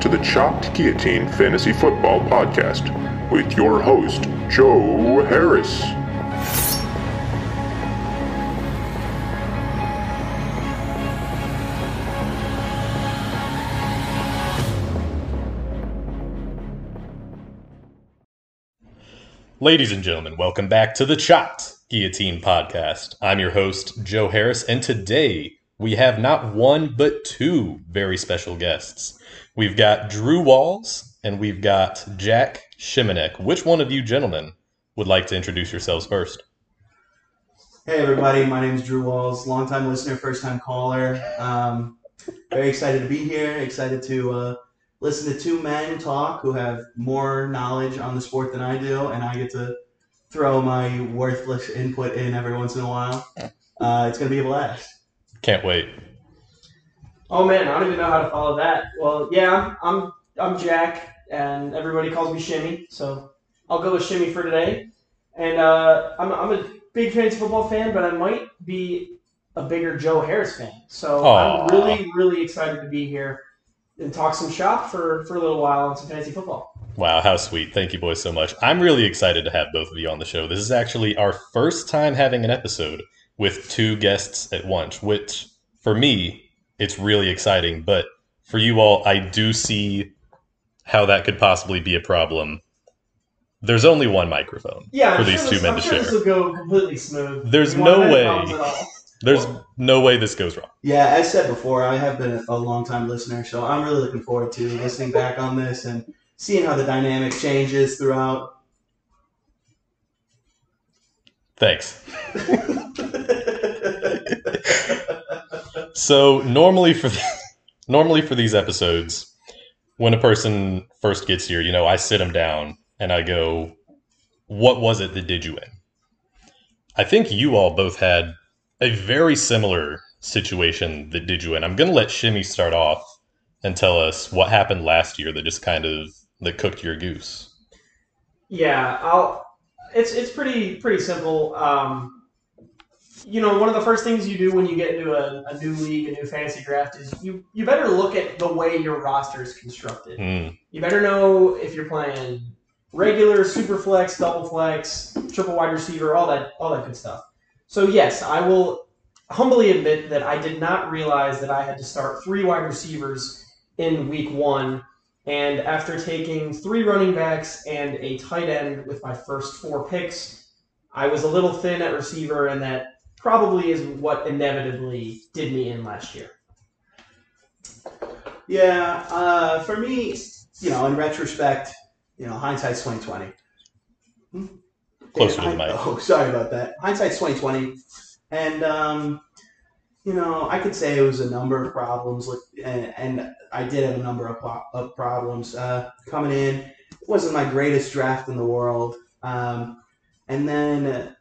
To the Chopped Guillotine Fantasy Football Podcast with your host, Joe Harris. Ladies and gentlemen, welcome back to the Chopped Guillotine Podcast. I'm your host, Joe Harris, and today we have not one but two very special guests. We've got Drew Walls and we've got Jack Shimaneck. Which one of you gentlemen would like to introduce yourselves first? Hey everybody, my name is Drew Walls, longtime listener, first time caller. Um, very excited to be here. Excited to uh, listen to two men talk who have more knowledge on the sport than I do, and I get to throw my worthless input in every once in a while. Uh, it's gonna be a blast. Can't wait. Oh man, I don't even know how to follow that. Well, yeah, I'm I'm, I'm Jack, and everybody calls me Shimmy, so I'll go with Shimmy for today. And uh, I'm I'm a big fantasy football fan, but I might be a bigger Joe Harris fan. So Aw. I'm really really excited to be here and talk some shop for for a little while on some fantasy football. Wow, how sweet. Thank you boys so much. I'm really excited to have both of you on the show. This is actually our first time having an episode with two guests at once, which for me, it's really exciting. But for you all, I do see how that could possibly be a problem. There's only one microphone Yeah, for I'm these sure two this, men I'm to sure share. This will go completely smooth. There's You no way. problems at all. There's no way this goes wrong. Yeah, as said before, I have been a long time listener, so I'm really looking forward to listening back on this and seeing how the dynamic changes throughout. Thanks. So normally for normally for these episodes, when a person first gets here, you know, I sit them down and I go, "What was it that did you in?" I think you all both had a very similar situation that did you in. I'm going to let Shimmy start off and tell us what happened last year that just kind of that cooked your goose. Yeah, I'll. It's it's pretty pretty simple. Um, you know, one of the first things you do when you get into a, a new league, a new fantasy draft, is you you better look at the way your roster is constructed. Mm, You better know if you're playing regular, super flex, double flex, triple wide receiver, all that all that good stuff. So yes, I will humbly admit that I did not realize that I had to start three wide receivers in week one. And after taking three running backs and a tight end with my first four picks, I was a little thin at receiver, and that probably is what inevitably did me in last year. Yeah, uh, for me, you know, in retrospect, you know, hindsight's twenty twenty. Closer to the mic. Oh, sorry about that. Hindsight's twenty twenty, and um, you know, I could say it was a number of problems, like, and, and I did have a number of, of problems uh, coming in. It wasn't my greatest draft in the world, um, and then uh,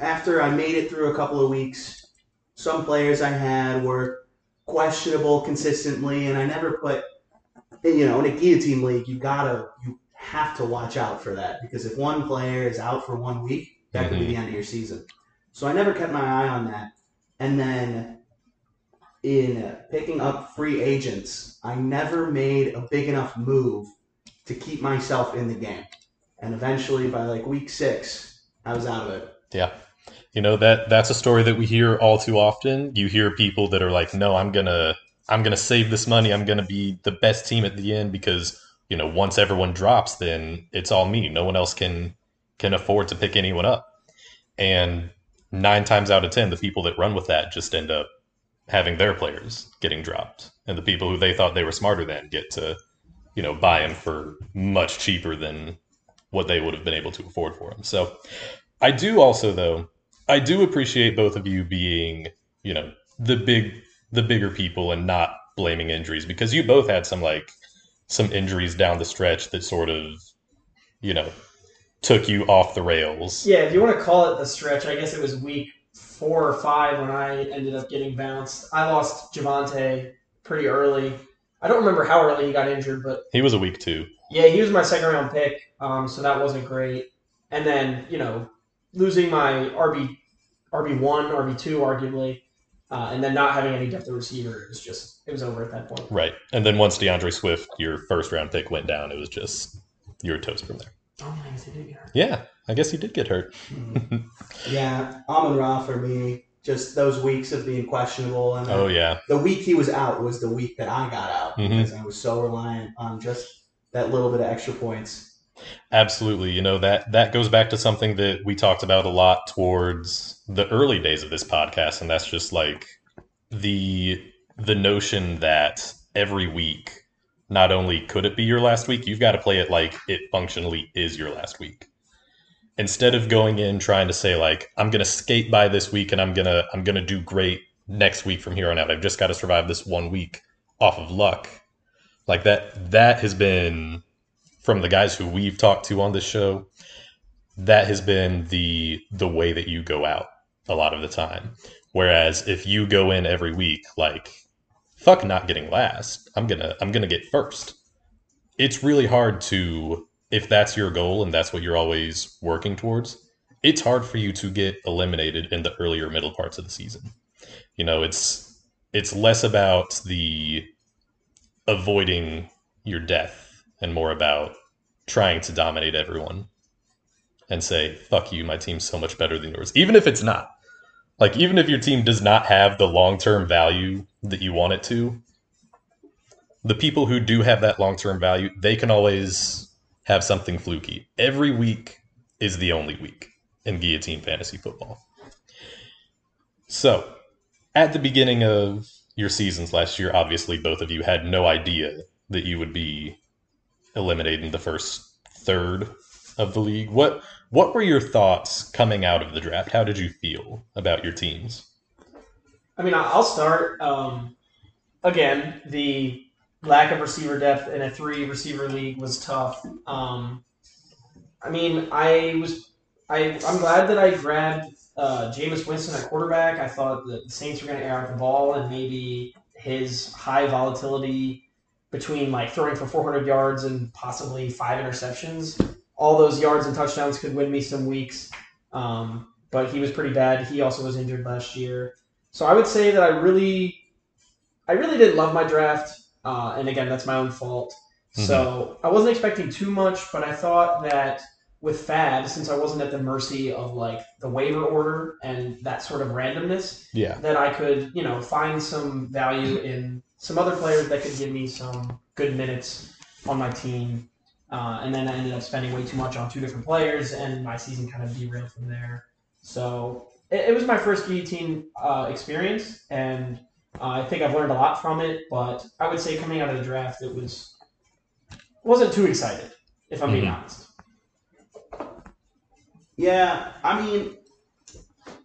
after I made it through a couple of weeks, some players I had were questionable consistently, and I never put. You know, in a guillotine league, you gotta you have to watch out for that because if one player is out for one week, that could be Mhm. the end of your season. So I never kept my eye on that. And then in picking up free agents, I never made a big enough move to keep myself in the game. And eventually, by like week six, I was out of it. Yeah. You know that that's a story that we hear all too often. You hear people that are like, "No, I'm to I'm to save this money. I'm to be the best team at the end because, you know, once everyone drops, then it's all me. No one else can can afford to pick anyone up." And 9 times out of 10, the people that run with that just end up having their players getting dropped. And the people who they thought they were smarter than get to, you know, buy them for much cheaper than what they would have been able to afford for them. So, I do also though I do appreciate both of you being, you know, the big the bigger people and not blaming injuries because you both had some like some injuries down the stretch that sort of, you know, took you off the rails. Yeah, if you want to call it the stretch, I guess it was week four or five when I ended up getting bounced. I lost Javonte pretty early. I don't remember how early he got injured, but He was a week 2. yeah, he was my second round pick, um, so that wasn't great. And then you know, losing my RB RB one, RB two, arguably, Uh, and then not having any depth of receiver, it was just it was over at that point. Right. And then once D'Andre Swift, your first round pick, went down, it was just you were toast from there. Oh, yeah, I guess he did get hurt. Yeah, I guess he did get hurt. Yeah, Amon Ra for me. Just those weeks of being questionable, and Oh yeah. the week he was out was the week that I got out Mhm. because I was so reliant on just that little bit of extra points. Absolutely. You know, that that goes back to something that we talked about a lot towards the early days of this podcast, and that's just like the the notion that every week not only could it be your last week, you've got to play it like it functionally is your last week. Instead of going in trying to say like I'm going to skate by this week and I'm going to I'm going to do great next week from here on out. I've just got to survive this one week off of luck. Like that that has been from the guys who we've talked to on this show, that has been the the way that you go out a lot of the time. Whereas if you go in every week like fuck not getting last, I'm to I'm to get first. It's really hard to if that's your goal and that's what you're always working towards. It's hard for you to get eliminated in the earlier middle parts of the season. You know, it's it's less about the avoiding your death and more about trying to dominate everyone and say, fuck you, my team's so much better than yours. Even if it's not. Like, even if your team does not have the long term value that you want it to, the people who do have that long term value, they can always have something fluky. Every week is the only week in guillotine fantasy football. So, at the beginning of your seasons last year, obviously both of you had no idea that you would be eliminated in the first third of the league. What what were your thoughts coming out of the draft? How did you feel about your teams? I mean, I'll start. Um, again, the lack of receiver depth in a three receiver league was tough. Um, I mean, I was I I'm glad that I grabbed uh, Jameis Winston at quarterback. I thought that the Saints were going to air out the ball, and maybe his high volatility between like throwing for 400 yards and possibly five interceptions, all those yards and touchdowns could win me some weeks. Um, but he was pretty bad. He also was injured last year. So I would say that I really, I really didn't love my draft, uh, and again, that's my own fault. So I wasn't expecting too much, but I thought that with FAAB, since I wasn't at the mercy of like the waiver order and that sort of randomness, Yeah. that I could, you know, find some value in some other players that could give me some good minutes on my team. Uh, and then I ended up spending way too much on two different players, and my season kind of derailed from there. So it, it was my first guillotine uh, experience, and uh, I think I've learned a lot from it. But I would say coming out of the draft, it was wasn't too excited, if I'm being Mhm. honest. Yeah, I mean,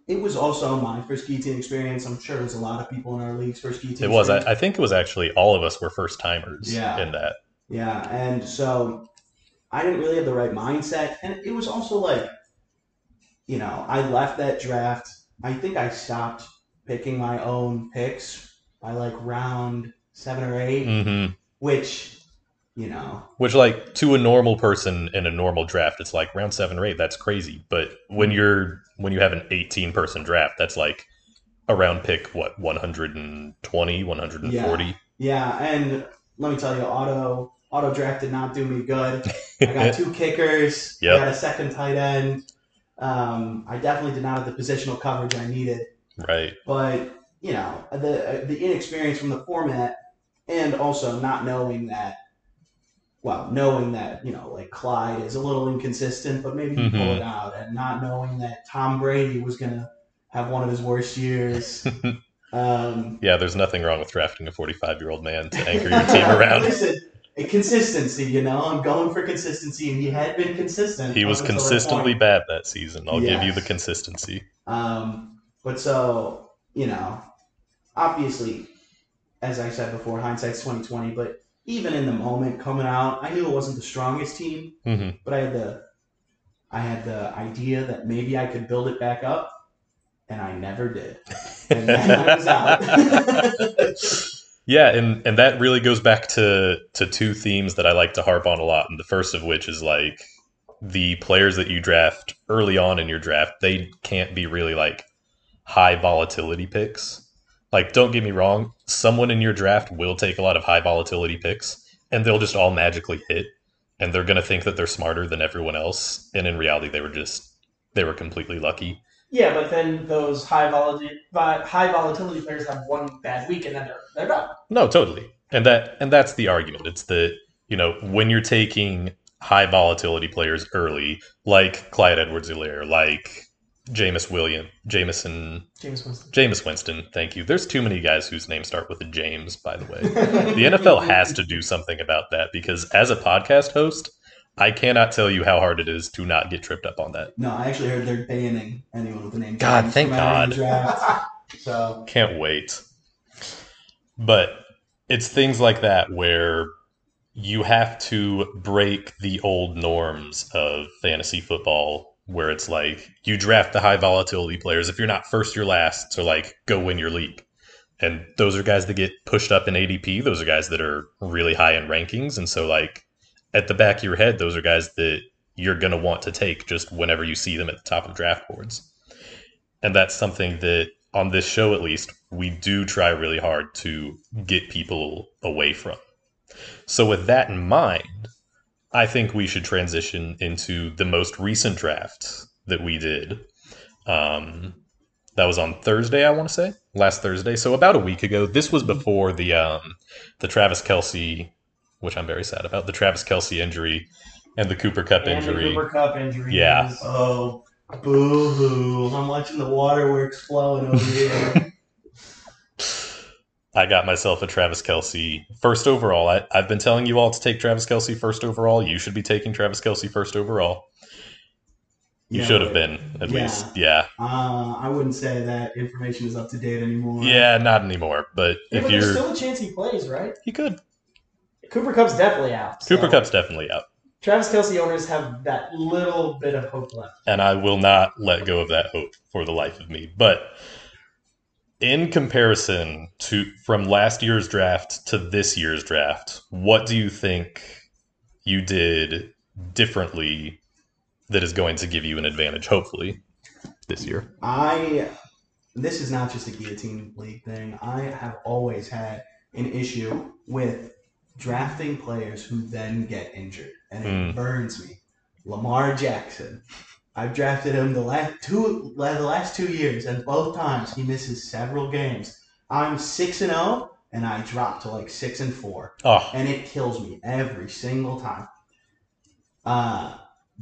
it was also my first guillotine experience. I'm sure there's a lot of people in our league's first guillotine. It was. I. I think it was actually all of us were first timers Yeah. in that. Yeah, and so I didn't really have the right mindset, and it was also like, you know, I left that draft. I think I stopped picking my own picks by like round seven or 8 hmm which, you know, Which, like, to a normal person in a normal draft, it's like round seven or eight. That's crazy. But when you're when you have an 18 person draft, that's like around pick what 120, 140. yeah. And let me tell you, auto auto draft did not do me good. I got two kickers. Yep. I got a second tight end. Um, I definitely did not have the positional coverage I needed. right. but you know the the inexperience from the format and also not knowing that well knowing that you know like clyde is a little inconsistent but maybe he can pull it out and not knowing that tom brady was gonna have one of his worst years um Yeah, there's nothing wrong with drafting a 45 year old man to anchor your team around. listen consistency you know i'm going for consistency and he had been consistent He was that consistently bad that season. I'll give you the consistency. Um, but so you know, obviously, as I said before, hindsight's twenty twenty. But even in the moment coming out, I knew it wasn't the strongest team, hmm but I had the, I had the idea that maybe I could build it back up, and I never did. And then I was out. Yeah, and and that really goes back to to two themes that I like to harp on a lot. And the first of which is like the players that you draft early on in your draft, they can't be really like high volatility picks Like, don't get me wrong, someone in your draft will take a lot of high volatility picks, and they'll just all magically hit, and they're gonna think that they're smarter than everyone else, and in reality, they were just they were completely lucky. Yeah, but then those high volatility high volatility players have one bad week and then they're they're done. No, totally, and that and that's the argument. It's that you know when you're taking high volatility players early, like Clyde Edwards-Helaire, like Jameis William, Jameson, James Winston. Jameis Winston. Thank you. There's too many guys whose names start with a James. By the way, the NFL has to do something about that because as a podcast host, I cannot tell you how hard it is to not get tripped up on that. No, I actually heard they're banning anyone with the name. God, James thank God. draft. So Can't wait. But it's things like that where you have to break the old norms of fantasy football where it's like you draft the high volatility players. If you're not first, you're last. So like go win your league. And those are guys that get pushed up in ADP. Those are guys that are really high in rankings. And so like at the back of your head, those are guys that you're gonna want to take just whenever you see them at the top of draft boards. And that's something that on this show at least, we do try really hard to get people away from. So, with that in mind, I think we should transition into the most recent draft that we did. Um, that was on Thursday, I want to say, last Thursday. So about a week ago. This was before the um, the Travis Kelce, which I'm very sad about, the Travis Kelce injury and the Cooper Kupp And the injury. Cooper Kupp injury. Yeah. oh, boo hoo! I'm watching the waterworks flowing over here. I got myself a Travis Kelce first overall. I, I've been telling you all to take Travis Kelce first overall. You should be taking Travis Kelce first overall. You Yeah, should have been, at yeah. least. Yeah. Uh, I wouldn't say that information is up to date anymore. Yeah, not anymore. But Yeah, if but there's you're. still a chance he plays, right? he could. Cooper Kupp's definitely out. so Cooper Kupp's definitely out. Travis Kelce owners have that little bit of hope left. And I will not let go of that hope for the life of me. But in comparison to from last year's draft to this year's draft, what do you think you did differently that is going to give you an advantage, hopefully, this year? I. This is not just a guillotine league thing. I have always had an issue with drafting players who then get injured, and it Mm. burns me. Lamar Jackson. I've drafted him the last two the last two years, and both times he misses several games. I'm six and zero, and I drop to like six and four Oh, and it kills me every single time. Uh,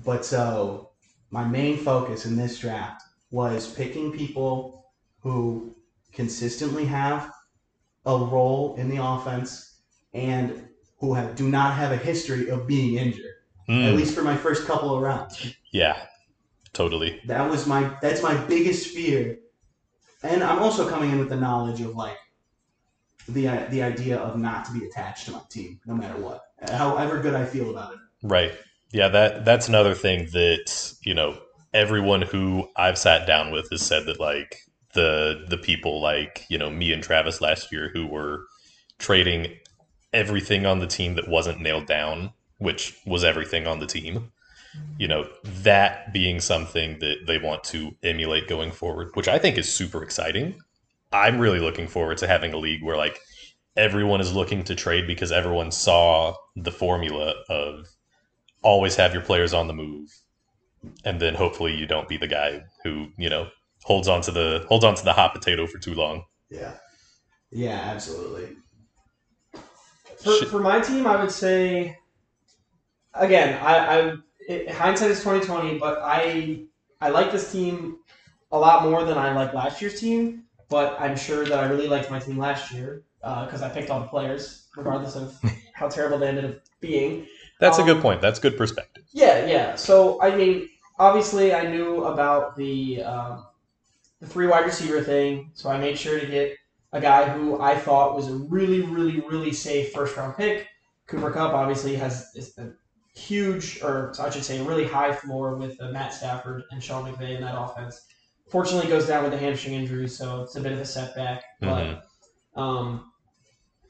but so my main focus in this draft was picking people who consistently have a role in the offense and who have, do not have a history of being injured. At mm, least for my first couple of rounds. yeah, totally. That was my that's my biggest fear. And I'm also coming in with the knowledge of like the the idea of not to be attached to my team no matter what. However good I feel about it. Right. Yeah, that that's another thing that, you know, everyone who I've sat down with has said that like the the people like, you know, me and Travis last year who were trading everything on the team that wasn't nailed down, which was everything on the team. You know, that being something that they want to emulate going forward, which I think is super exciting. I'm really looking forward to having a league where like everyone is looking to trade because everyone saw the formula of always have your players on the move and then hopefully you don't be the guy who you know holds on to the holds on to the hot potato for too long Yeah. Yeah, absolutely. For, Shit. for my team, I would say, again, I, I it, hindsight is twenty twenty, but I I like this team a lot more than I like last year's team. But I'm sure that I really liked my team last year because I picked all the players, regardless of how terrible they ended up being. that's a Um, good point that's good perspective Yeah, yeah. So I mean, obviously, I knew about the um, the three wide receiver thing, so I made sure to get a guy who I thought was a really, really, really safe first round pick. Cooper Kupp obviously has a huge, or I should say, a really high floor with uh, Matt Stafford and Sean McVay in that offense. Fortunately, goes down with a hamstring injury, so it's a bit of a setback. But um,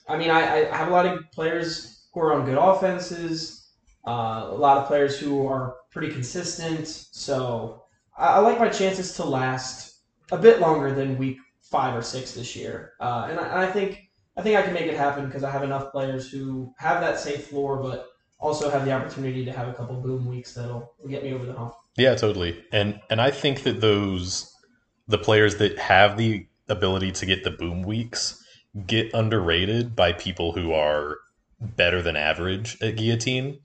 I mean, I, I have a lot of players who are on good offenses, uh, a lot of players who are pretty consistent. So I, I like my chances to last a bit longer than week five or six this year, uh, and, I, and I think I think I can make it happen because I have enough players who have that safe floor, but also have the opportunity to have a couple boom weeks that'll get me over the hump. Yeah, totally. And and I think that those the players that have the ability to get the boom weeks get underrated by people who are better than average at guillotine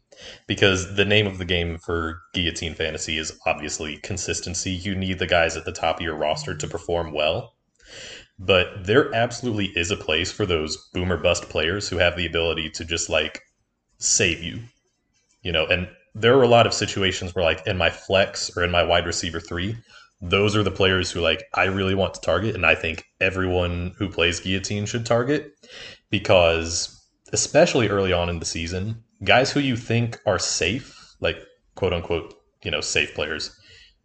because the name of the game for guillotine fantasy is obviously consistency. You need the guys at the top of your roster to perform well. But there absolutely is a place for those boomer bust players who have the ability to just like save you. You know, and there are a lot of situations where like in my flex or in my wide receiver 3, those are the players who like I really want to target and I think everyone who plays guillotine should target because especially early on in the season, guys who you think are safe, like quote unquote, you know, safe players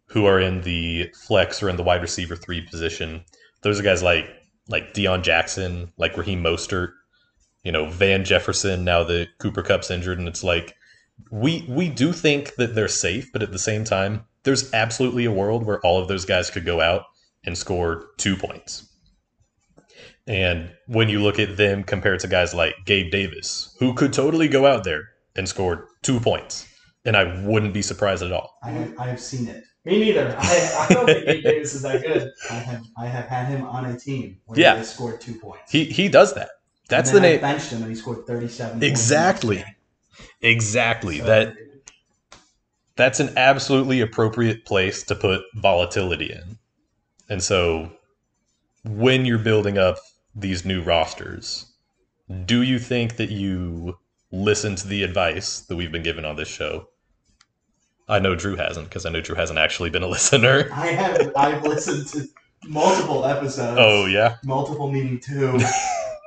who are in the flex or in the wide receiver 3 position, those are guys like like Deon Jackson, like Raheem Mostert, you know, Van Jefferson now the Cooper Kupp's injured and it's like we we do think that they're safe, but at the same time, there's absolutely a world where all of those guys could go out and score two points. And when you look at them compared to guys like Gabe Davis, who could totally go out there and score two points, and I wouldn't be surprised at all. I have, I have seen it. Me neither. I, I don't think Gabe Davis is that good. I have I have had him on a team where Yeah. he has scored two points. He he does that. That's and the then I name. benched him and he scored thirty-seven. points the next Exactly. Exactly. So- That that's an absolutely appropriate place to put volatility in. And so when you're building up these new rosters, do you think that you listen to the advice that we've been given on this show? I know Drew hasn't because I know Drew hasn't actually been a listener. I have I've listened to multiple episodes. Oh yeah. multiple meaning two.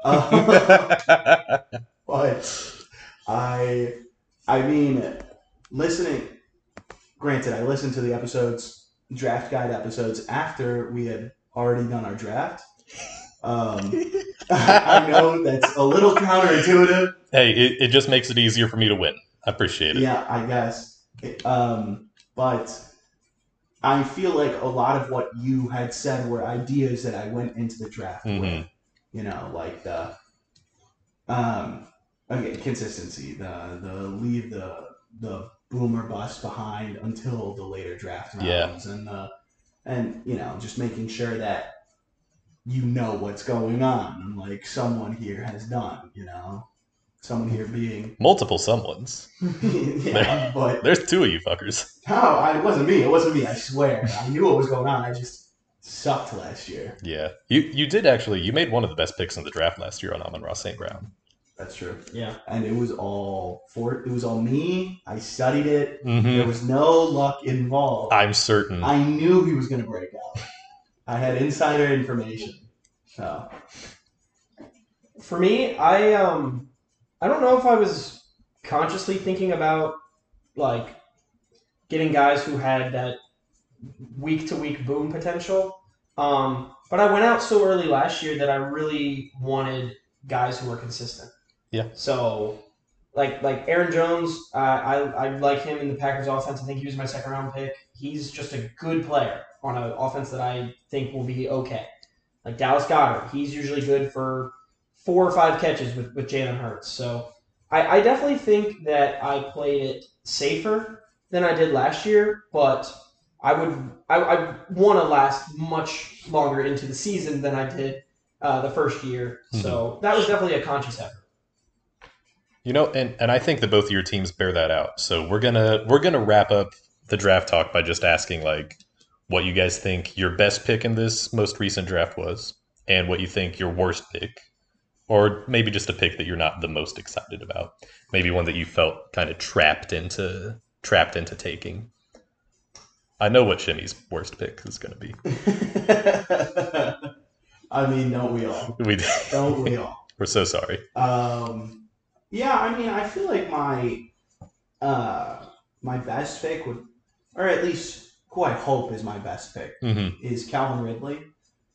Uh, but I, I mean, listening. Granted, I listened to the episodes, draft guide episodes after we had already done our draft. Um, I know that's a little counterintuitive. hey, it, it just makes it easier for me to win. I appreciate it. Yeah, I guess. Um, but I feel like a lot of what you had said were ideas that I went into the draft with. Mhm. You know, like the um, okay, consistency, the the leave the the boomer bust behind until the later draft Yeah. rounds, and the and you know just making sure that you know what's going on, and like someone here has done, you know, someone here being Multiple someones. yeah, but There's two of you fuckers. no, I, it wasn't me. It wasn't me. I swear. I knew what was going on. I just sucked last year. Yeah. You you did actually you made one of the best picks in the draft last year on Amon Ra St. Brown. That's true. Yeah. And it was all for. It was all me. I studied it. There Mm-hmm. was no luck involved. I'm certain. I knew he was going to break out. I had insider information. So For me, I um, I don't know if I was consciously thinking about like getting guys who had that week to week boom potential. Um, but I went out so early last year that I really wanted guys who were consistent. Yeah. So, like like Aaron Jones, uh, I I like him in the Packers offense. I think he was my second round pick. He's just a good player on an offense that I think will be okay. Like Dallas Goedert, he's usually good for four or five catches with, with Jalen Hurts. So I, I definitely think that I played it safer than I did last year, but I would I, I want to last much longer into the season than I did uh, the first year. So that was definitely a conscious effort. You know, and, and I think that both of your teams bear that out. So we're gonna we're gonna wrap up the draft talk by just asking like what you guys think your best pick in this most recent draft was, and what you think your worst pick, or maybe just a pick that you're not the most excited about. Maybe one that you felt kind of trapped into trapped into taking. I know what Shimmy's worst pick is going to be. I mean, don't we all? We Don't we all? we're so sorry. Um, yeah, I mean, I feel like my uh, my best pick would, or at least who I hope is my best pick, hmm is Calvin Ridley.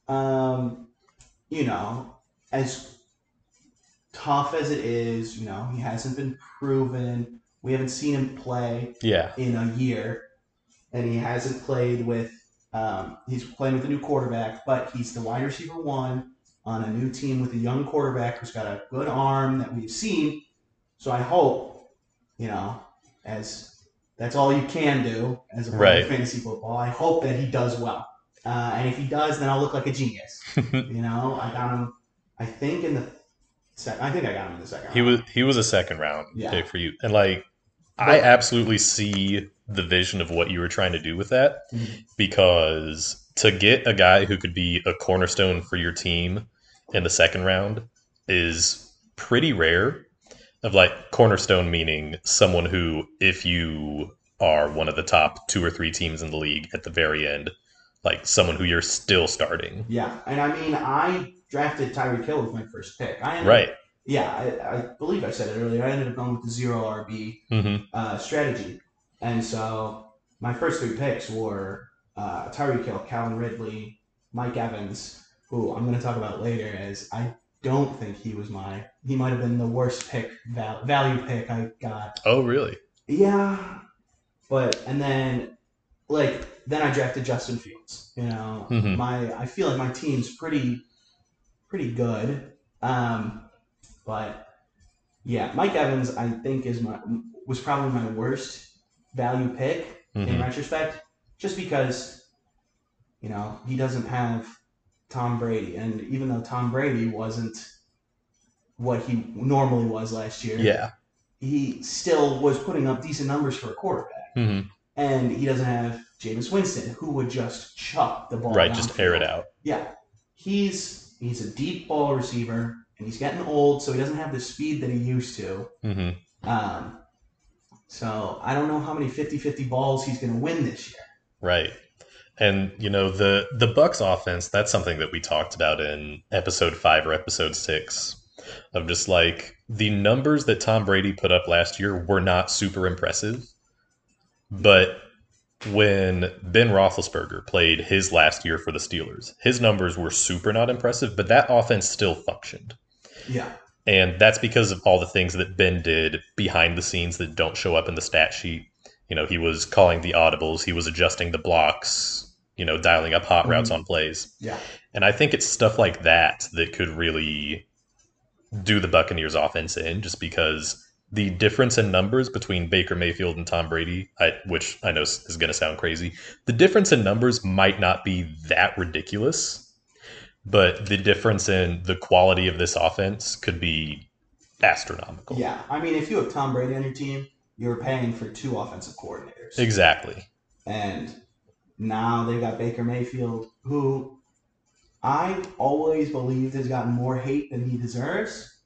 Um, you know, as tough as it is, you know, he hasn't been proven. We haven't seen him play Yeah, in a year, and he hasn't played with Um, he's playing with a new quarterback, but he's the wide receiver one on a new team with a young quarterback who's got a good arm that we've seen. So I hope, you know, as that's all you can do as a Right. fantasy football. I hope that he does well, uh, and if he does, then I'll look like a genius. you know, I got him. I think in the sec- I think I got him in the second. He round. was he was a second round Yeah. pick for you, and like I absolutely see the vision of what you were trying to do with that, Mhm. because to get a guy who could be a cornerstone for your team in the second round is pretty rare. Of like cornerstone meaning someone who, if you are one of the top two or three teams in the league at the very end, like someone who you're still starting. Yeah, and I mean, I drafted Tyreek Hill with my first pick. I ended Right. Yeah, I, I believe I said it earlier. I ended up going with the zero RB hmm uh, strategy, and so my first three picks were uh, Tyreek Hill, Calvin Ridley, Mike Evans, who I'm going to talk about later. As I don't think he was my. He might have been the worst pick val- value pick I got. Oh, really? Yeah, but and then like then I drafted Justin Fields. You know, Mhm. my I feel like my team's pretty pretty good. Um, but yeah, Mike Evans I think is my was probably my worst value pick in Mhm. retrospect, just because you know he doesn't have Tom Brady, and even though Tom Brady wasn't what he normally was last year, Yeah. he still was putting up decent numbers for a quarterback. hmm And he doesn't have Jameis Winston, who would just chuck the ball. Right. Just air it out. Yeah, he's he's a deep ball receiver, and he's getting old, so he doesn't have the speed that he used to. hmm Um, so I don't know how many 50-50 balls he's going to win this year. Right. And you know the the Bucks offense. That's something that we talked about in episode five or episode six, of just like the numbers that Tom Brady put up last year were not super impressive, but when Ben Roethlisberger played his last year for the Steelers, his numbers were super not impressive, but that offense still functioned. Yeah, And that's because of all the things that Ben did behind the scenes that don't show up in the stat sheet. You know, he was calling the audibles, he was adjusting the blocks, you know, dialing up hot routes mm-hmm. on plays. yeah, And I think it's stuff like that that could really do the Buccaneers offense in just because the difference in numbers between Baker Mayfield and Tom Brady, I, which I know is going to sound crazy, the difference in numbers might not be that ridiculous, but the difference in the quality of this offense could be astronomical. yeah. I mean, if you have Tom Brady on your team, you're paying for two offensive coordinators. Exactly. And now they got Baker Mayfield, who I always believed has gotten more hate than he deserves.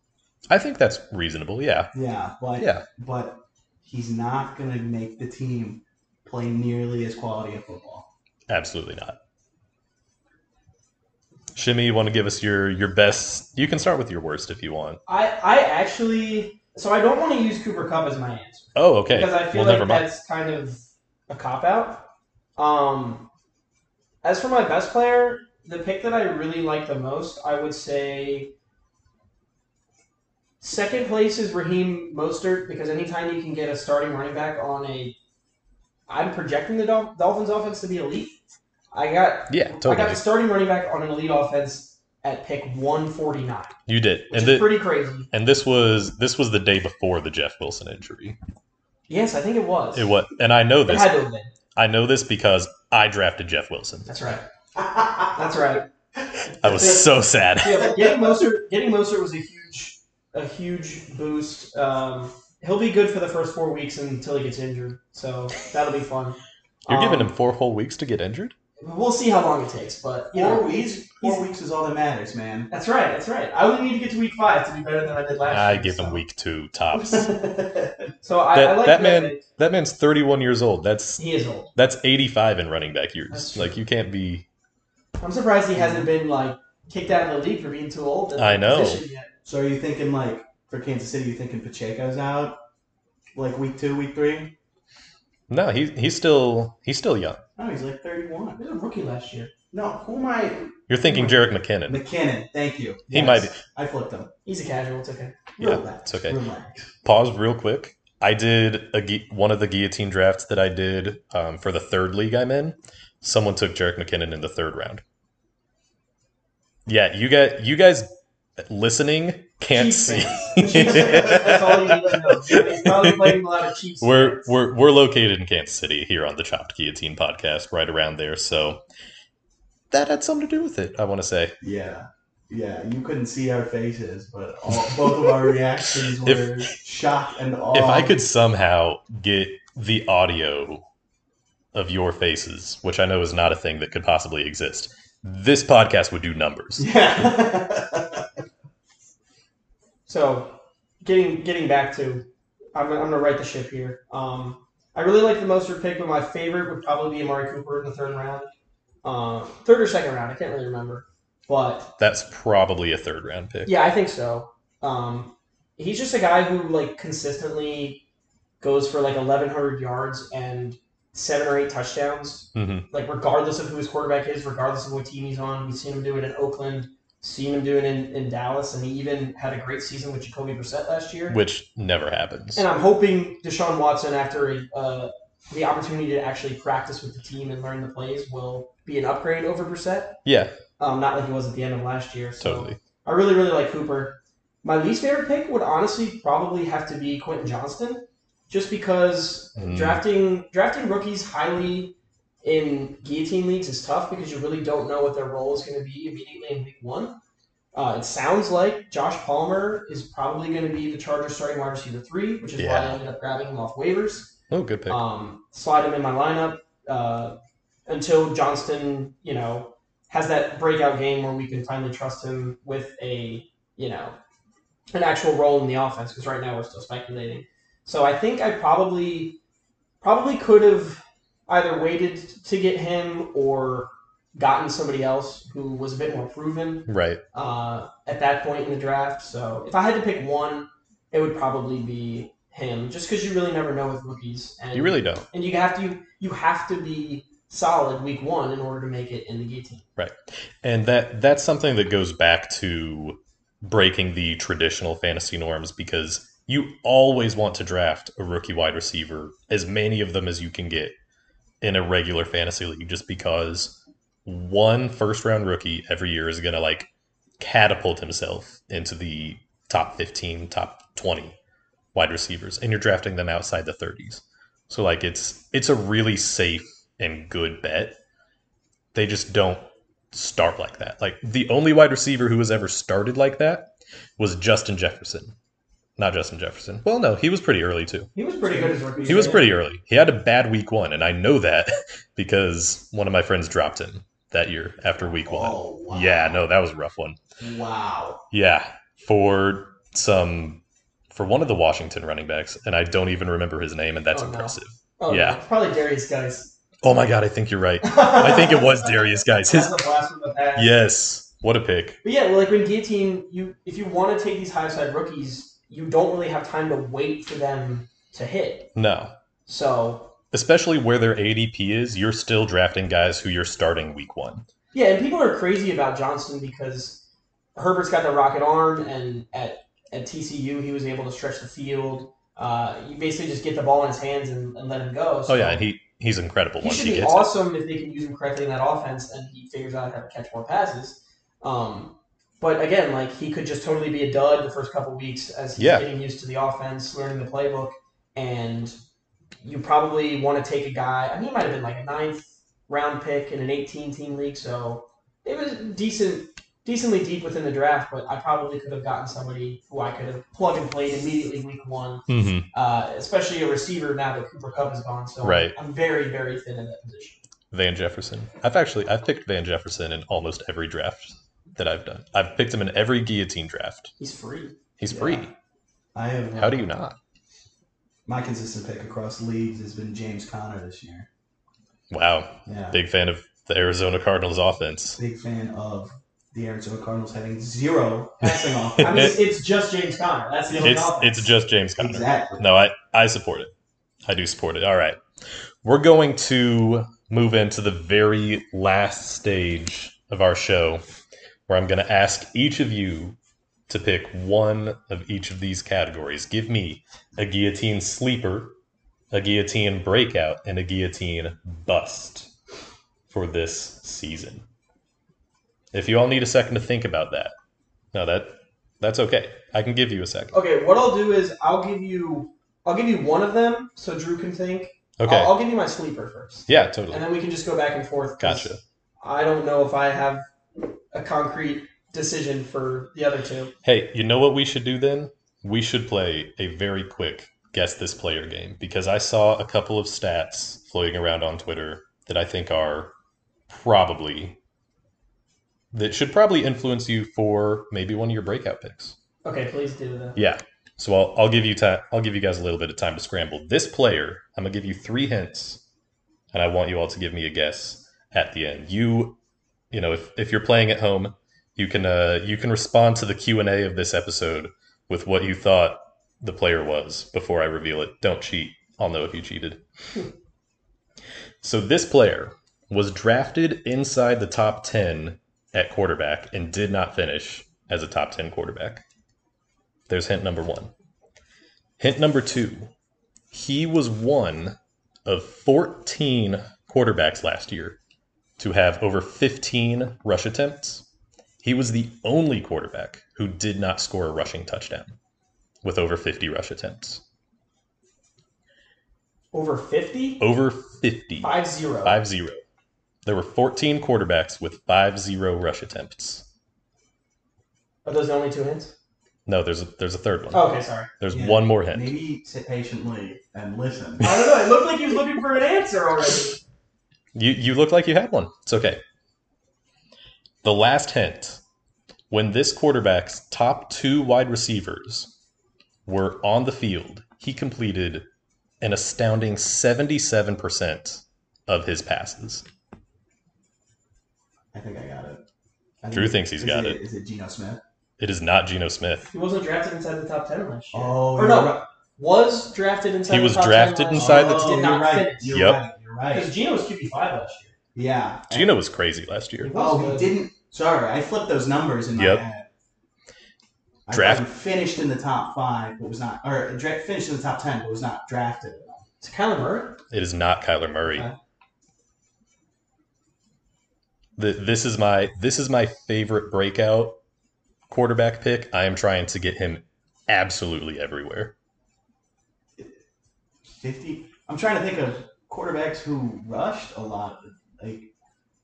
I think that's reasonable. Yeah. Yeah, but Yeah. but he's not gonna make the team play nearly as quality of football. Absolutely not. Shimmy, you want to give us your your best? You can start with your worst if you want. I, I actually so I don't want to use Cooper Kupp as my answer Oh, okay. because I feel well, never like mind. that's kind of a cop out. Um, as for my best player, the pick that I really like the most, I would say second place is Raheem Mostert because anytime you can get a starting running back on a, I'm projecting the Dol- Dolphins offense to be elite. I got Yeah, totally. I got the starting running back on an elite offense at pick 149, You did, which and is the, pretty crazy. and this was this was the day before the Jeff Wilson injury. Yes, I think it was. It was, and I know It this. had to have been. I know this because I drafted Jeff Wilson. That's right. That's right. I was so sad. Yeah, getting Mostert, getting Mostert was a huge, a huge boost. Um, he'll be good for the first four weeks until he gets injured, so that'll be fun. You're giving Um, him four whole weeks to get injured. We'll see how long it takes, but you Four know, weeks. he's- Four he's- weeks is all that matters, man. That's right. That's right. I only need to get to week five to be better than I did last year. I year. give so. him week two tops. So I, That- I like that that man- pick. that man's 31 years old. That's He is old. that's 85 in running back years. That's true. Like you can't be. I'm surprised he hasn't been like kicked out of the league for being too old. at I the know. position yet. So are you thinking like for Kansas City? You thinking Pacheco's out, like week two, week three? No, he's he's still he's still young. No, he's like He thirty-one. was a rookie last year. No, who am I? You're thinking Jerick McKinnon. McKinnon. Thank you. He might be. I flipped him. He's a casual. It's okay. Yeah, Relax. it's okay. Relax. Pause real quick. I did a gui- one of the guillotine drafts that I did um, for the third league I'm in. Someone took Jerick McKinnon in the third round. Yeah, you got you guys listening can't Chiefs see. That's all you need to know. He's probably playing a lot of Chiefs. we're fans. we're we're located in Kansas City here on the Chopped Guillotine podcast, right around there. So that had something to do with it. I want to say. Yeah. Yeah, you couldn't see our faces, but all, both of our reactions If- were shock and awe. If I could somehow get the audio of your faces, which I know is not a thing that could possibly exist, this podcast would do numbers. Yeah. So, getting getting back to, I'm, I'm gonna write the ship here. Um, I really like the Mostert pick, but my favorite would probably be Amari Cooper in the third round, uh, third or second round. I can't really remember, but That's probably a third round pick. yeah, I think so. Um, he's just a guy who like consistently goes for like 1,100 yards and seven or eight touchdowns. hmm Like regardless of who his quarterback is, regardless of what team he's on, we've seen him do it in Oakland, seen him doing in, in Dallas, and he even had a great season with Jacoby Brissett last year. Which never happens. And I'm hoping Deshaun Watson, after uh, the opportunity to actually practice with the team and learn the plays, will be an upgrade over Brissett. Yeah, Um, not like he was at the end of last year. So totally. I really, really like Cooper. My least favorite pick would honestly probably have to be Quentin Johnston, just because Mm. drafting drafting rookies highly in guillotine leagues is tough because you really don't know what their role is going to be immediately in week one. Uh, it sounds like Josh Palmer is probably going to be the Chargers starting wide receiver three, which is why I ended up grabbing him off waivers. Oh, good pick. Um, slide him in my lineup uh, until Johnston, you know, has that breakout game where we can finally trust him with a, you know, an actual role in the offense. Because right now we're still speculating. So I think I probably, probably could have either waited to get him or gotten somebody else who was a bit more proven right. uh, at that point in the draft. So if I had to pick one, it would probably be him, just because you really never know with rookies. And You really don't. and you have to you have to be solid week one in order to make it in the G team. Right. And that that's something that goes back to breaking the traditional fantasy norms because you always want to draft a rookie wide receiver, as many of them as you can get in a regular fantasy league, just because one first round rookie every year is going to like catapult himself into the top 15, top 20 wide receivers, and you're drafting them outside the 30s. So like it's it's a really safe and good bet. They just don't start like that. Like the only wide receiver who has ever started like that was Justin Jefferson. Not Justin Jefferson. Well, no, he was pretty early too. He was pretty good as rookie. He was pretty early. He had a bad week one, and I know that because one of my friends dropped him that year after week one. Oh, wow. Yeah, no, that was a rough one. Wow. Yeah, for some for one of the Washington running backs, and I don't even remember his name, and that's Oh, no. impressive. Oh, yeah. yeah, it's probably Derrius Guice. Oh my god, I think you're right. I think it was Darius, guys. His That's the blast from the past. yes, what a pick. But yeah, well, like when guillotine, you if you want to take these high side rookies, you don't really have time to wait for them to hit. No, So especially where their ADP is, you're still drafting guys who you're starting week one. yeah, and people are crazy about Johnston because Herbert's got the rocket arm, and at at TCU he was able to stretch the field. Uh, you basically just get the ball in his hands and, and let him go. Oh So yeah, and he he's incredible he once should he be gets it. awesome if they can use him correctly in that offense and he figures out how to catch more passes. Um, but again, like he could just totally be a dud the first couple weeks as he's Yeah. getting used to the offense, learning the playbook, and you probably want to take a guy. I mean, he might have been like a ninth round pick in an 18 team league, so it was decent, decently deep within the draft. But I probably could have gotten somebody who I could have plug and played immediately week one hmm uh, especially a receiver now that Cooper Kupp is gone. So Right. I'm very, very thin in that position. Van Jefferson. I've actually I've picked Van Jefferson in almost every draft that I've done. I've picked him in every guillotine draft. He's free. He's Yeah. free. I have. How do uh, you not? My consistent pick across leagues has been James Conner this year. Wow, Yeah. big fan of the Arizona Cardinals offense. Big fan of the Arizona Cardinals having zero passing off. I mean, it's, it's just James Conner. That's the only It's offense. it's just James Conner. exactly. No, I, I support it. I do support it. All right. We're going to move into the very last stage of our show where I'm going to ask each of you to pick one of each of these categories. Give me a guillotine sleeper, a guillotine breakout, and a guillotine bust for this season. If you all need a second to think about that, no, that that's okay. I can give you a second. Okay, what I'll do is I'll give you I'll give you one of them so Drew can think. Okay. I'll, I'll give you my sleeper first, Yeah, totally. and then we can just go back and forth. Gotcha. I don't know if I have a concrete decision for the other two. Hey, you know what we should do then? We should play a very quick guess this player game because I saw a couple of stats floating around on Twitter that I think are probably that should probably influence you for maybe one of your breakout picks. Okay, please do that. Yeah. So I'll, I'll give you time. I'll give you guys a little bit of time to scramble. This player, I'm gonna give you three hints, and I want you all to give me a guess at the end. You, you know, if if you're playing at home, you can uh you can respond to the Q and A of this episode with what you thought the player was before I reveal it. Don't cheat. I'll know if you cheated. so this player was drafted inside the top ten at quarterback and did not finish as a top ten quarterback. There's hint number one. Hint number two he was one of 14 quarterbacks last year to have over 15 rush attempts. He was the only quarterback who did not score a rushing touchdown with over 50 rush attempts. Over 50? Over 50. 5 0. 5 0. There were 14 quarterbacks with 5 0 rush attempts. Are those the only two hints? No, there's a, there's a third one. Oh, okay, sorry. There's Yeah, one more hint. Maybe sit patiently and listen. I don't know. It looked like he was looking for an answer already. You you look like you had one. It's okay. The last hint: when this quarterback's top two wide receivers were on the field, he completed an astounding seventy-seven percent of his passes. I think I got it. I Drew think- thinks he's got it, it. Is it Geno Smith? It is not Geno Smith. He wasn't drafted inside the top 10 last year. Oh, or no, right. was drafted inside He the was top drafted 10 last inside year, the- but Oh, did you're not right. finish. You're Yep. right. You're right. Because Geno was QB5 last year. Yeah. Geno was crazy last year. Oh, was he didn't. Sorry, I flipped those numbers in my Yep. head. I Draft- thought finished in the top five, but was not, or dra- finished in the top ten, but was not drafted. Is it Kyler Murray? It is not Kyler Murray. Okay. The, this is my this is my favorite breakout quarterback pick. I am trying to get him absolutely everywhere. Fifty. I'm trying to think of quarterbacks who rushed a lot, like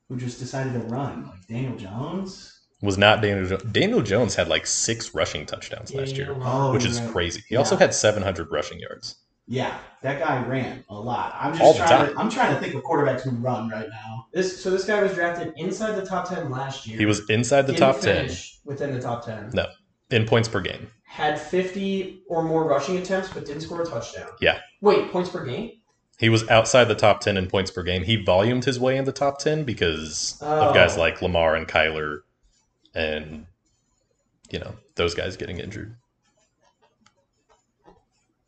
who just decided to run, like Daniel Jones. Was not Daniel jo- Daniel Jones had like six rushing touchdowns last year, Oh, which is right. crazy. He also had 700 rushing yards. Yeah, that guy ran a lot. I'm just All the trying. time. To, I'm trying to think of quarterbacks who run right now. This so this guy was drafted inside the top ten last year. He was inside the Didn't top 10 within the top ten. No. in points per game. Had fifty or more rushing attempts, but didn't score a touchdown. Yeah. Wait, points per game? He was outside the top 10 in points per game. He volumed his way in the top 10 because Oh. of guys like Lamar and Kyler and, you know, those guys getting injured.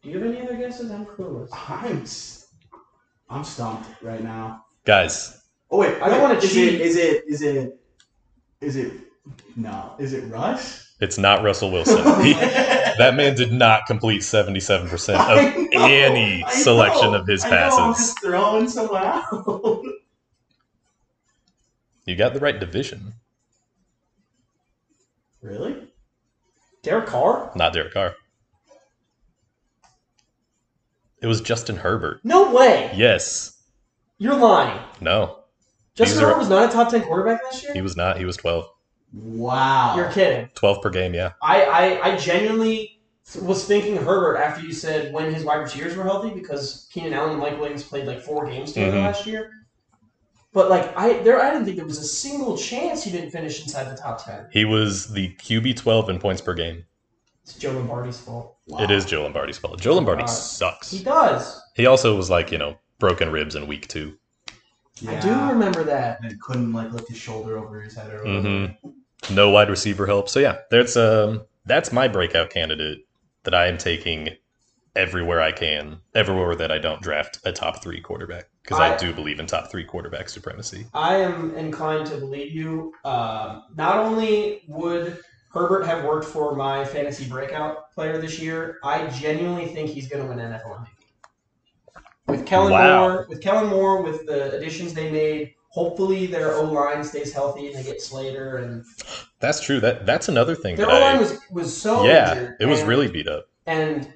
Do you have any other guesses? I'm clueless. I'm. s- I'm stumped right now. Guys, Oh wait, I don't wanna is cheat. It, is it? Is it? Is it? No. Is it Rush? It's not Russell Wilson. He, that man did not complete 77% of know, any selection of his I know, I'm passes. just throwing someone out. You got the right division. really? Derek Carr? Not Derek Carr. It was Justin Herbert. No way. Yes. You're lying. No. Justin Herbert was not a top ten quarterback last year. He was not. He was 12. Wow. You're kidding. 12 per game, yeah. I, I, I genuinely was thinking Herbert after you said when his wide receivers were healthy because Keenan Allen and Mike Williams played like four games together Mhm. last year. But like I there I didn't think there was a single chance he didn't finish inside the top ten. He was the QB 12 in points per game. It's Joe Lombardi's fault. Wow. It is Joe Lombardi's fault. Joe Lombardi God. sucks. He does. He also was like, you know, broken ribs in week two. I do remember that. And couldn't like lift his shoulder over his head or Mhm. No wide receiver help. So yeah, there's um that's my breakout candidate that I am taking everywhere I can, everywhere that I don't draft a top three quarterback because I, I- do believe in top three quarterback supremacy. I am inclined to believe you. Um, not only would Herbert have worked for my fantasy breakout player this year, I genuinely think he's going to win NFL MVP. With Kellen Wow. Moore, with Kellen Moore, with the additions they made, hopefully their O line stays healthy and they get Slater and That's true. That that's another thing. their O line was was so yeah, injured, it was and- really beat up. and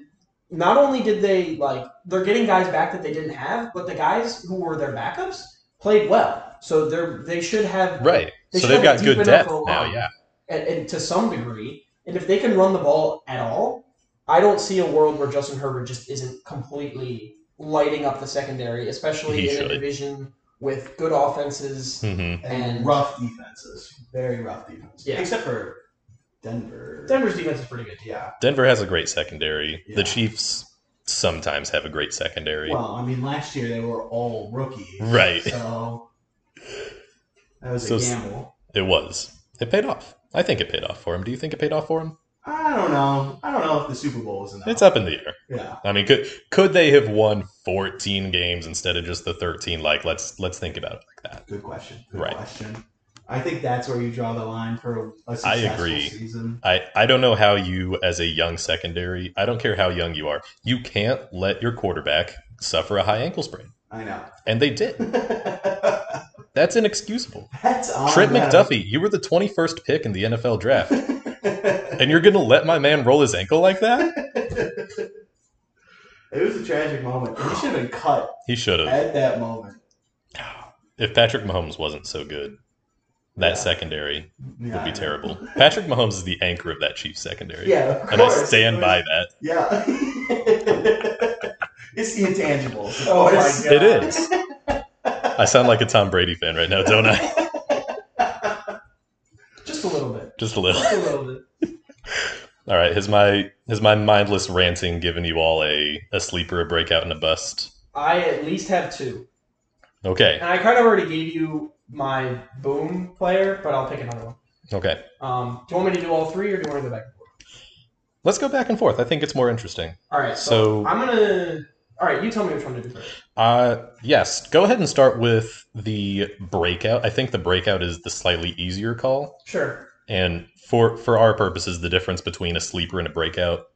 not only did they like they're getting guys back that they didn't have, but the guys who were their backups played well. So they're they should have Right. They so they've got good depth now. Yeah. and, and to some degree. And if they can run the ball at all, I don't see a world where Justin Herbert just isn't completely lighting up the secondary, especially He in should. a division with good offenses. hmm and, And- rough defenses, very rough defenses. Yeah. except for Denver. Denver's defense is pretty good. Yeah. Denver has a great secondary. Yeah. The Chiefs sometimes have a great secondary. Well, I mean, last year they were all rookies. Right. So that was So a s- gamble. It was. It paid off. I think it paid off for him. Do you think it paid off for him? I don't know. I don't know if the Super Bowl was enough. It's up in the air. Yeah. I mean, could could they have won 14 games instead of just the 13? Like, let's let's think about it like that. Good question. Good Right. question. I think that's where you draw the line for a successful I agree. season. I, I don't know how you, as a young secondary, I don't care how young you are, you can't let your quarterback suffer a high ankle sprain. I know. And they did. That's inexcusable. that's Trent. McDuffie, you were the 21st pick in the NFL draft, and you're going to let my man roll his ankle like that? it was a tragic moment. He should have been cut He should have. at that moment. If Patrick Mahomes wasn't so good, that Yeah. secondary Yeah, would be I terrible. Patrick Mahomes is the anchor of that Chiefs secondary. Yeah, of And I course. stand It by that. Yeah. it's the intangibles. of Oh my. God. It is. I sound like a Tom Brady fan right now, don't I? Just a little bit. Just a little. Just a little bit. All right. Has my has my mindless ranting given you all a, a sleeper, a breakout, and a bust? I at least have two. Okay. And I kind of already gave you my boom player, but I'll pick another one. Okay. Um, do you want me to do all three or do you want to go back and forth? Let's go back and forth. I think it's more interesting. All right, so, So- I'm gonna. All right, you tell me which one to do first. Uh yes. Go ahead and start with the breakout. I think the breakout is the slightly easier call. Sure. And for for our purposes, the difference between a sleeper and a breakout,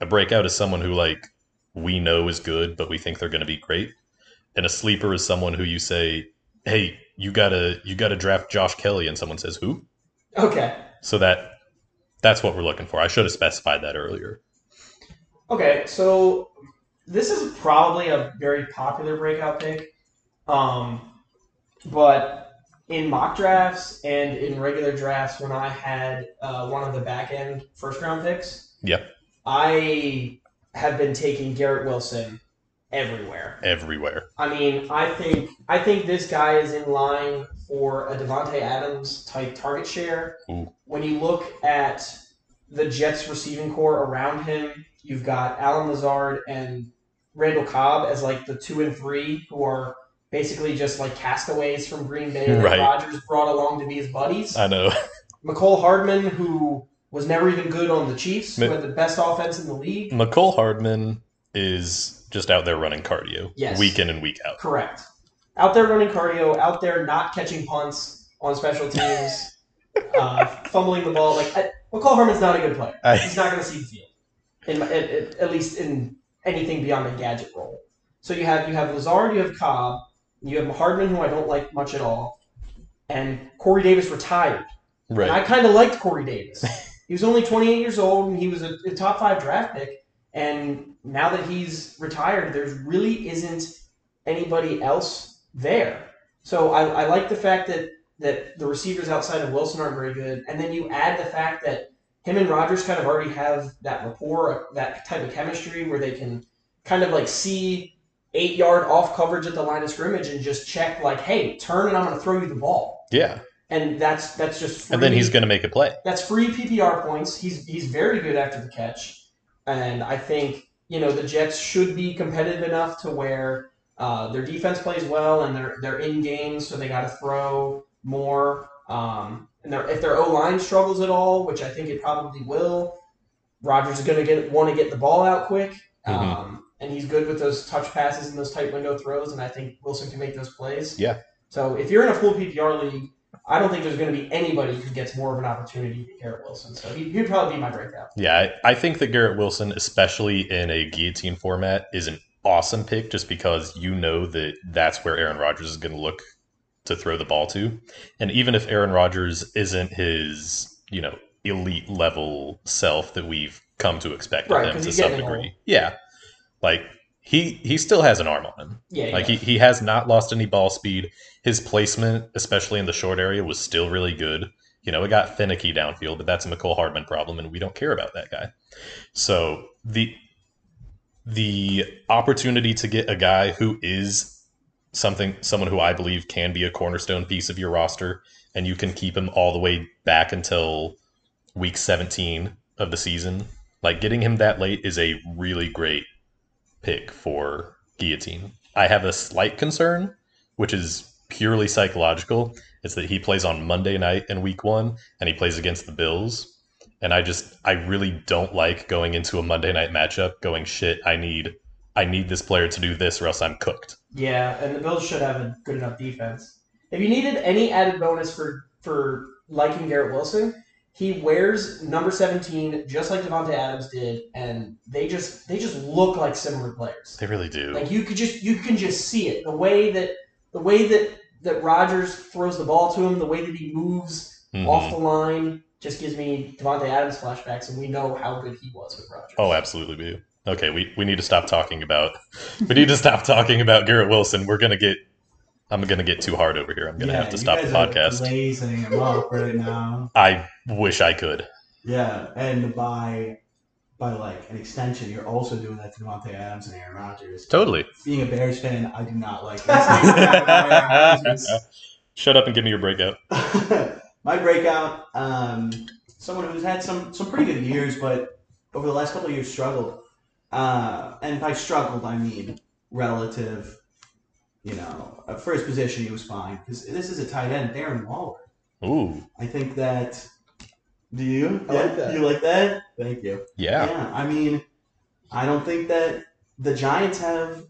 a breakout is someone who like we know is good, but we think they're going to be great. And a sleeper is someone who you say, "Hey, you gotta you gotta draft Josh Kelley," and someone says, "Who?" Okay. So that that's what we're looking for. I should have specified that earlier. Okay, so this is probably a very popular breakout pick, um, but in mock drafts and in regular drafts, when I had uh, one of the back end first round picks, Yep. I have been taking Garrett Wilson everywhere. Everywhere. I mean, I think I think this guy is in line for a Davante Adams type target share. Ooh. When you look at the Jets receiving corps around him, you've got Allen Lazard and Randall Cobb as like the two and three who are basically just like castaways from Green Bay that Right. Rodgers brought along to be his buddies. I know. Mecole Hardman, who was never even good on the Chiefs, Ma- had the best offense in the league. Mecole Hardman is just out there running cardio Yes. week in and week out. Correct. Out there running cardio, out there not catching punts on special teams, uh, fumbling the ball. Like I, Mecole Hardman's not a good player. I- He's not going to see the field, in, at, at, at least in anything beyond a gadget role. So you have you have Lazard, you have Cobb, you have Hardman, who I don't like much at all, and Corey Davis retired. Right. And I kind of liked Corey Davis. he was only 28 years old, and he was a, a top five draft pick. And now that he's retired, there really isn't anybody else there. So I, I like the fact that that the receivers outside of Wilson aren't very good, and then you add the fact that him and Rodgers kind of already have that rapport, that type of chemistry where they can kind of like see eight yard off coverage at the line of scrimmage and just check like, hey, turn and I'm going to throw you the ball, Yeah. and that's that's just free, And then he's going to make a play. that's free PPR points. He's he's very good after the catch, and I think you know the Jets should be competitive enough to where uh, their defense plays well and they're they're in games, so they got to throw more. Um, and they're, if their O line struggles at all, which I think it probably will, Rodgers is going to get want to get the ball out quick, Mhm. um, and he's good with those touch passes and those tight window throws, and I think Wilson can make those plays. Yeah. So if you're in a full PPR league, I don't think there's going to be anybody who gets more of an opportunity than Garrett Wilson. So he, he'd probably be my breakout. Yeah, I, I think that Garrett Wilson, especially in a guillotine format, is an awesome pick just because you know that that's where Aaron Rodgers is going to look to throw the ball to. And even if Aaron Rodgers isn't his, you know, elite level self that we've come to expect Right, of him to some degree. Yeah. Like he he still has an arm on him. Yeah, Like yeah. he, he has not lost any ball speed. His placement, especially in the short area, was still really good. You know, it got finicky downfield, but that's a Mecole Hardman problem, and we don't care about that guy. So the the opportunity to get a guy who is something someone who I believe can be a cornerstone piece of your roster, and you can keep him all the way back until week 17 of the season. Like getting him that late is a really great pick for guillotine. I have a slight concern, which is purely psychological. It's that he plays on Monday night in week one and he plays against the Bills. And I just I really don't like going into a Monday night matchup going shit, I need I need this player to do this or else I'm cooked. Yeah, and the Bills should have a good enough defense. If you needed any added bonus for for liking Garrett Wilson, he wears number 17 just like Davante Adams did, and they just they just look like similar players. They really do. Like you could just you can just see it. The way that the way that that Rodgers throws the ball to him, the way that he moves Mhm. off the line just gives me Davante Adams flashbacks, and we know how good he was with Rodgers. Oh, absolutely we do. Okay, we, we need to stop talking about we need to stop talking about Garrett Wilson. We're gonna get I'm gonna get too hard over here. I'm gonna Yeah, have to stop the podcast. Blazing him up right now. I wish I could. Yeah, and by by like an extension, you're also doing that to Davante Adams and Aaron Rodgers. Totally. Being a Bears fan, I do not like this. Shut up and give me your breakout. My breakout, um, someone who's had some some pretty good years, but over the last couple of years struggled. Uh, and by struggled, I mean relative. You know, uh, for his position, he was fine because this is a tight end, Darren Waller. Ooh, I think that. Do you? I like that. You like that? Thank you. yeah. I mean, I don't think that the Giants have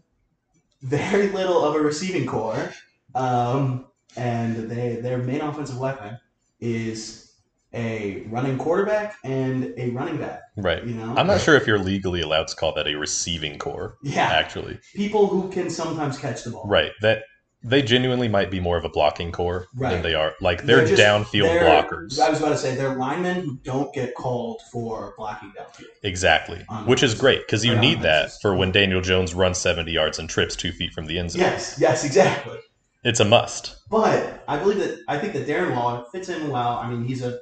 very little of a receiving corps, um, and they their main offensive weapon is a running quarterback and a running back. Right. You know, I'm not sure if you're legally allowed to call that a receiving corps, Yeah, actually. people who can sometimes catch the ball. Right. That they genuinely might be more of a blocking corps than they are. Like they're, just- downfield they're- blockers. I was about to say they're linemen who don't get called for blocking downfield. Exactly. Which is great because you need that for when Daniel Jones runs 70 yards and trips two feet from the end zone. Yes, yes, exactly. It's a must. But I believe that I think that Darren Waller fits in well. I mean, he's a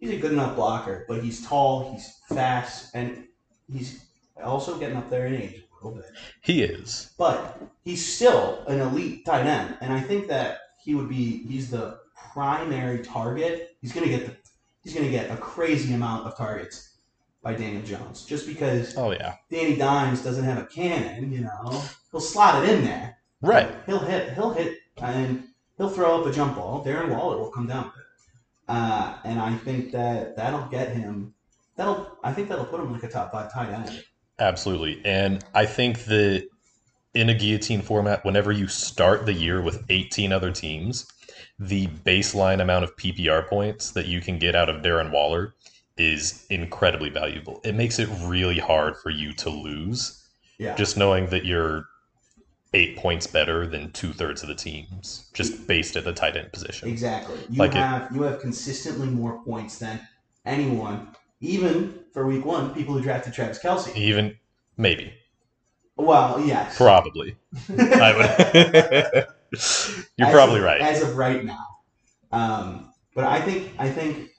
he's a good enough blocker, but he's tall, he's fast, and he's also getting up there in age a little bit. He is. But he's still an elite tight end, and I think that he would be he's the primary target. He's gonna get the he's gonna get a crazy amount of targets by Daniel Jones, just because Oh yeah. Danny Dimes doesn't have a cannon. You know, he'll slot it in there. Right. He'll hit. He'll hit, and he'll throw up a jump ball. Darren Waller will come down uh, and I think that that'll get him. That'll. I think that'll put him like a top five tight end. Absolutely. And I think that in a guillotine format, whenever you start the year with 18 other teams, the baseline amount of PPR points that you can get out of Darren Waller is incredibly valuable. It makes it really hard for you to lose, Yeah. just knowing that you're eight points better than two thirds of the teams, just based at the tight end position. Exactly. You Like it. have you have consistently more points than anyone, even for week one. People who drafted Travis Kelce. Even maybe, Well, yes. probably. I would. You're As probably of- right. as of right now. Um, but I think I think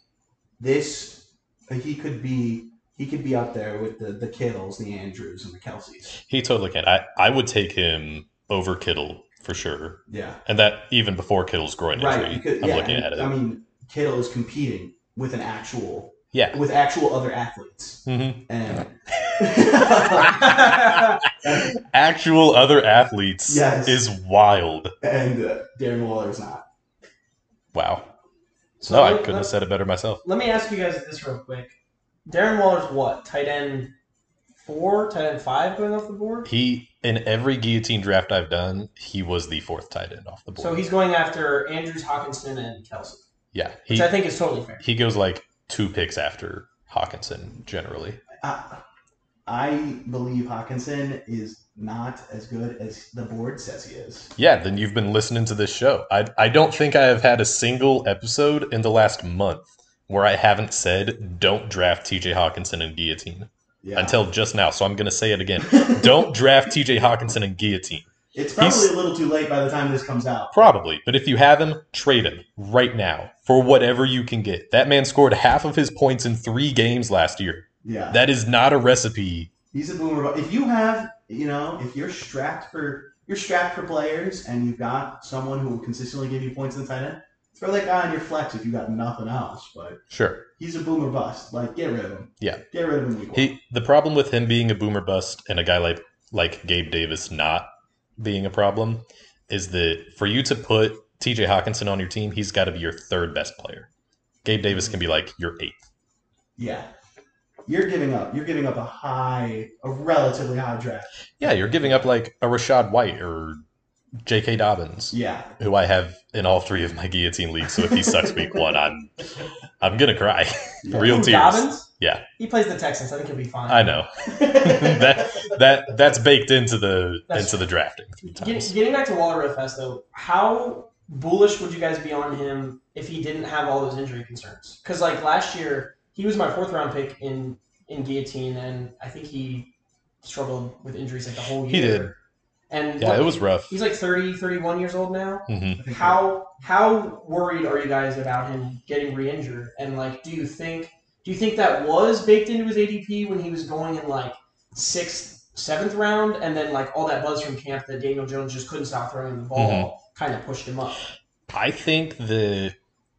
this he could be he could be up there with the the Kittles, the Andrews, and the Kelces. He totally can. I, I would take him over Kittle for sure. Yeah, And that even before Kittle's groin injury. right. Because, I'm yeah, looking and, at it. I mean, Kittle is competing with an actual yeah. with actual other athletes, hmm and Actual other athletes Yes. is wild. and uh, Darren Waller's not. Wow. So no, I couldn't have said it better myself. Let me ask you guys this real quick. Darren Waller's what? Tight end four, tight end five going off the board? He in every guillotine draft I've done, he was the fourth tight end off the board. So he's going after Andrews, Hockenson, and Kelce. Yeah, which I think is totally fair. he goes like two picks after Hockenson generally. I, I believe Hockenson is not as good as the board says he is. Yeah, then you've been listening to this show. I I don't think I have had a single episode in the last month where I haven't said don't draft TJ Hockenson and guillotine Yeah. until just now. So I'm going to say it again. don't draft TJ Hockenson and guillotine. it's probably he's- a little too late by the time this comes out. Probably, but if you have him, trade him right now for whatever you can get. That man scored half of his points in 3 games last year. Yeah. That is not a recipe. He's a boomer. If you have, you know, if you're strapped for you're strapped for players and you've got someone who will consistently give you points in the tight end, throw that guy on your flex if you got nothing else. But Sure. he's a boomer bust. Like get rid of him. Yeah. Get rid of him. He the problem with him being a boomer bust and a guy like like Gabe Davis not being a problem is that for you to put TJ Hockenson on your team, he's got to be your third best player. Gabe Davis can be like your eighth. Yeah. You're giving up. You're giving up a high, a relatively high draft. Yeah, you're giving up like a Rachaad White or J.K. Dobbins, Yeah. who I have in all three of my guillotine leagues. So if he sucks week one, I'm I'm gonna cry. Real Who, tears. Dobbins? Yeah. He plays the Texans. I think he'll be fine. I know that that that's baked into the That's into the drafting three Getting, back to Waller real fast though, how bullish would you guys be on him if he didn't have all those injury concerns? Because like last year, he was my fourth round pick in in guillotine, and I think he struggled with injuries like the whole year. He did. And Yeah, what- it was rough. He's like 30, 31 years old now. hmm How how worried are you guys about him getting re-injured? And like, do you think do you think that was baked into his ADP when he was going in like sixth, seventh round, and then like all that buzz from camp that Daniel Jones just couldn't stop throwing the ball Mm-hmm. kind of pushed him up? I think the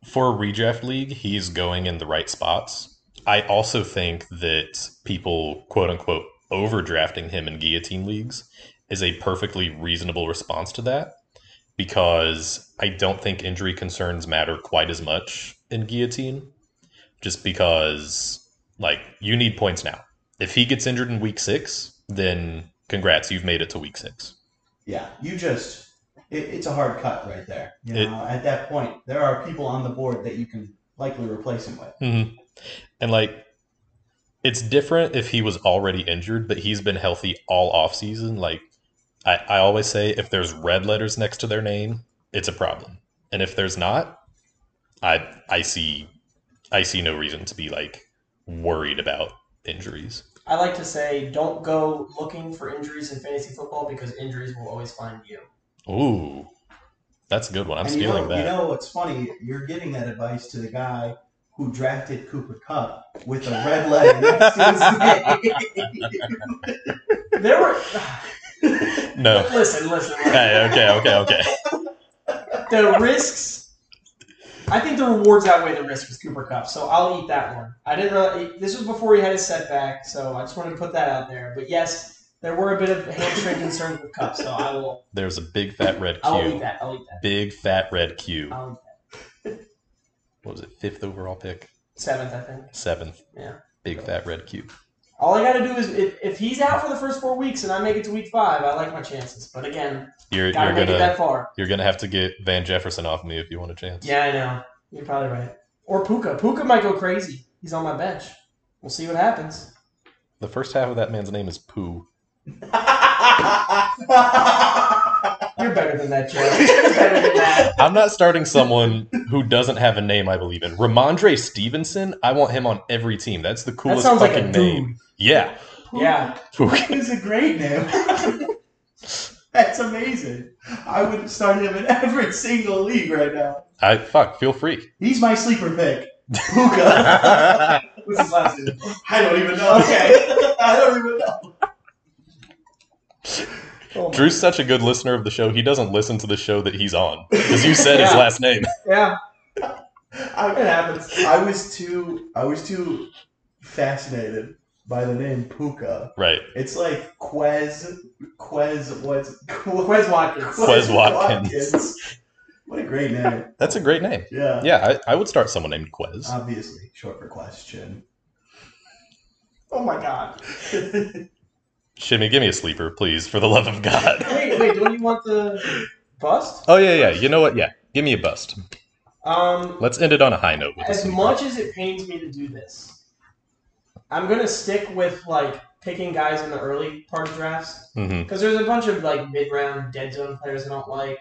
for a redraft league, he's going in the right spots. I also think that people, quote unquote, overdrafting him in guillotine leagues is a perfectly reasonable response to that because I don't think injury concerns matter quite as much in guillotine just because, like, you need points now. If he gets injured in week six, then congrats, you've made it to week six. Yeah, you just it, it's a hard cut right there. You It- know, at that point, there are people on the board that you can likely replace him with. hmm And like, it's different if he was already injured, but he's been healthy all off season. Like, I, I always say, if there's red letters next to their name, it's a problem. And if there's not, I I see I see no reason to be like worried about injuries. I like to say, don't go looking for injuries in fantasy football because injuries will always find you. Ooh, that's a good one. I'm and stealing you know, that. You know what's funny? You're giving that advice to the guy who drafted Cooper Kupp with a red letter next to his name. There were no. listen, listen. Okay, okay, okay, okay. the risks. I think the rewards outweigh the risk with Cooper Kupp, so I'll eat that one. I didn't really. This was before he had his setback, so I just wanted to put that out there. But yes, there were a bit of hamstring concerns with Kupp, so I will. There's a big fat red I will eat Q. that. I'll eat that. Big fat red Q. I'll eat that. What was it? Fifth overall pick? Seventh, I think. Seventh. Yeah. Big fat red Q. All I got to do is if, if he's out for the first four weeks and I make it to week five, I like my chances. But again, You're gotta you're make it gonna that far. you're gonna have to get Van Jefferson off me if you want a chance. Yeah, I know. You're probably right. Or Puka. Puka might go crazy. He's on my bench. We'll see what happens. The first half of that man's name is Pooh. You're better than that, Joe. You're better than that. I'm not starting someone who doesn't have a name I believe in. Rhamondre Stevenson, I want him on every team. That's the That coolest like fucking dude. name. Yeah. Yeah. It's a great name. That's amazing. I would start him in every single league right now. I fuck, feel free. He's my sleeper pick. Puka. What's his last name? I don't even know. Okay. I don't even know. Oh Drew's such a good listener of the show. He doesn't listen to the show that he's on because you said his last name. Yeah, it I, happens. I was too I was too fascinated by the name Puka. Right. It's like Quez Quez what's Quez Watkins. Quez Watkins. What a great name. That's a great name. Yeah. Yeah, I, I would start someone named Quez. Obviously, short for question. Oh my god. Shimmy, give me a sleeper, please, for the love of God. Wait, wait, don't you want the bust? Oh yeah, yeah. You know what? Yeah, give me a bust. Um, Let's end it on a high note with as much as it pains me to do this, I'm gonna stick with like picking guys in the early part of drafts hmm because there's a bunch of like mid-round dead zone players I don't like.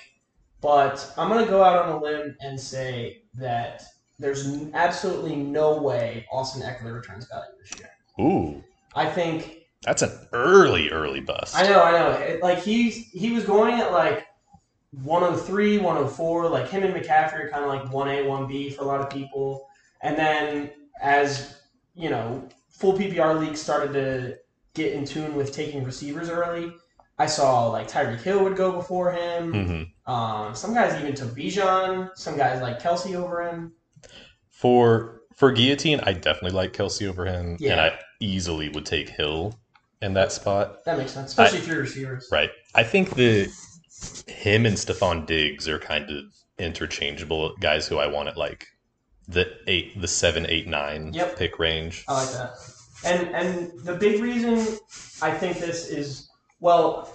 But I'm gonna go out on a limb and say that there's n- absolutely no way Austin Ekeler returns value this year. Ooh, I think that's an early, early bust. I know, I know. It, like he's he was going at like 103, 104. Like him and McCaffrey are kind of like 1A, 1B for a lot of people. And then as you know, full PPR leagues started to get in tune with taking receivers early. I saw like Tyreek Hill would go before him. hmm Um, some guys even took Bijan. Some guys like Kelce over him. For for guillotine, I definitely like Kelce over him, Yeah. and I easily would take Hill in that spot. That makes sense, especially three receivers. Right. I think that him and Stefon Diggs are kind of interchangeable guys who I want at like the eight, the seven, eight, nine Yep. pick range. I like that. And and the big reason I think this is well,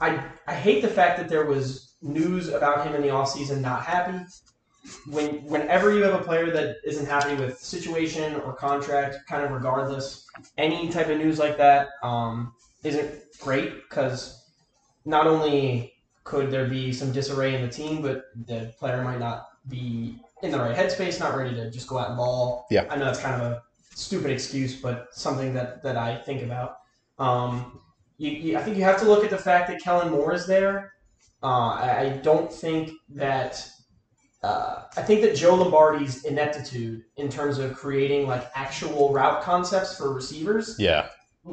I I hate the fact that there was news about him in the offseason not happy. When whenever you have a player that isn't happy with situation or contract, kind of regardless, any type of news like that um, isn't great because not only could there be some disarray in the team, but the player might not be in the right headspace, not ready to just go out and ball. Yeah. I know that's kind of a stupid excuse, but something that, that I think about. Um, you, you, I think you have to look at the fact that Kellen Moore is there. Uh, I, I don't think that. Uh, I think that Joe Lombardi's ineptitude in terms of creating like actual route concepts for receivers Yeah.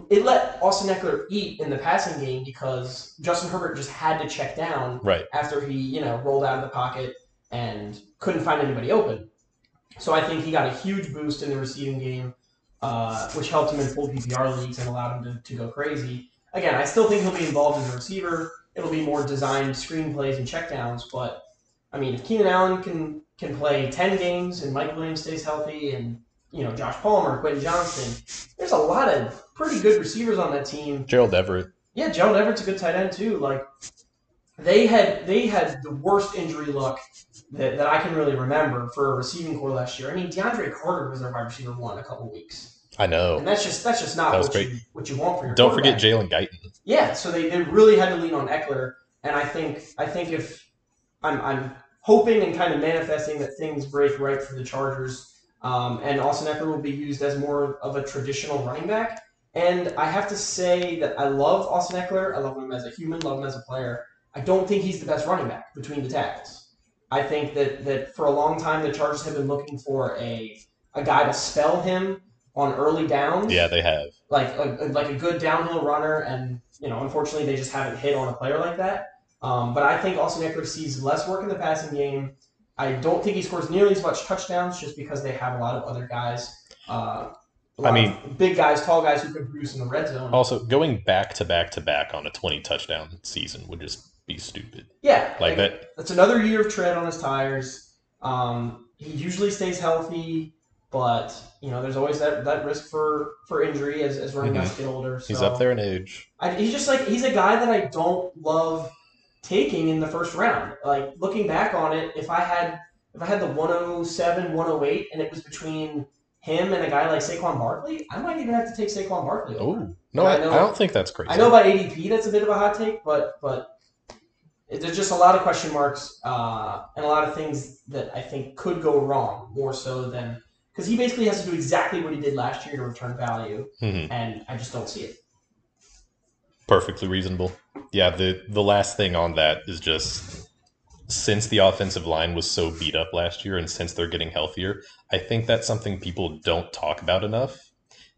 it let Austin Ekeler eat in the passing game because Justin Herbert just had to check down Right. after he, you know, rolled out of the pocket and couldn't find anybody open. So I think he got a huge boost in the receiving game, uh, which helped him in full PPR leagues and allowed him to, to go crazy. Again, I still think he'll be involved as a receiver. It'll be more designed screenplays and checkdowns, but I mean, if Keenan Allen can can play ten games and Mike Williams stays healthy and you know Josh Palmer, Quentin Johnston, there's a lot of pretty good receivers on that team. Gerald Everett. Yeah, Gerald Everett's a good tight end too. Like they had they had the worst injury luck that, that I can really remember for a receiving corps last year. I mean, DeAndre Carter was their wide receiver one a couple weeks, I know. and that's just that's just not That what great. you what you want for your. Don't forget. Jalen Guyton. Yeah, so they, they really had to lean on Ekeler, and I think I think if I'm I'm hoping and kind of manifesting that things break right for the Chargers, um, and Austin Ekeler will be used as more of a traditional running back. And I have to say that I love Austin Ekeler. I love him as a human, love him as a player. I don't think he's the best running back between the tackles. I think that, that for a long time the Chargers have been looking for a a guy to spell him on early downs Yeah, they have. like a, like a good downhill runner, and you know, unfortunately, they just haven't hit on a player like that. Um, but I think Austin Ekeler sees less work in the passing game. I don't think he scores nearly as much touchdowns just because they have a lot of other guys. Uh, I mean- big guys, tall guys who can produce in the red zone. Also, going back to back to back on a 20 touchdown season would just be stupid. yeah, Like that. That's another year of tread on his tires. Um, he usually stays healthy, but you know, there's always that, that risk for, for injury as, as running Mhm. backs get older. He's up there in age. I, he's just like he's a guy that I don't love taking in the first round. Like looking back on it, if I had if I had the 107, 108, and it was between him and a guy like Saquon Barkley, I might even have to take Saquon Barkley. Oh no, I I, know- I don't think that's crazy. I know about ADP, that's a bit of a hot take, but but it, there's just a lot of question marks uh, and a lot of things that I think could go wrong more so than because he basically has to do exactly what he did last year to return value, Mhm. and I just don't see it. Perfectly reasonable. Yeah, the the last thing on that is just since the offensive line was so beat up last year and since they're getting healthier, I think that's something people don't talk about enough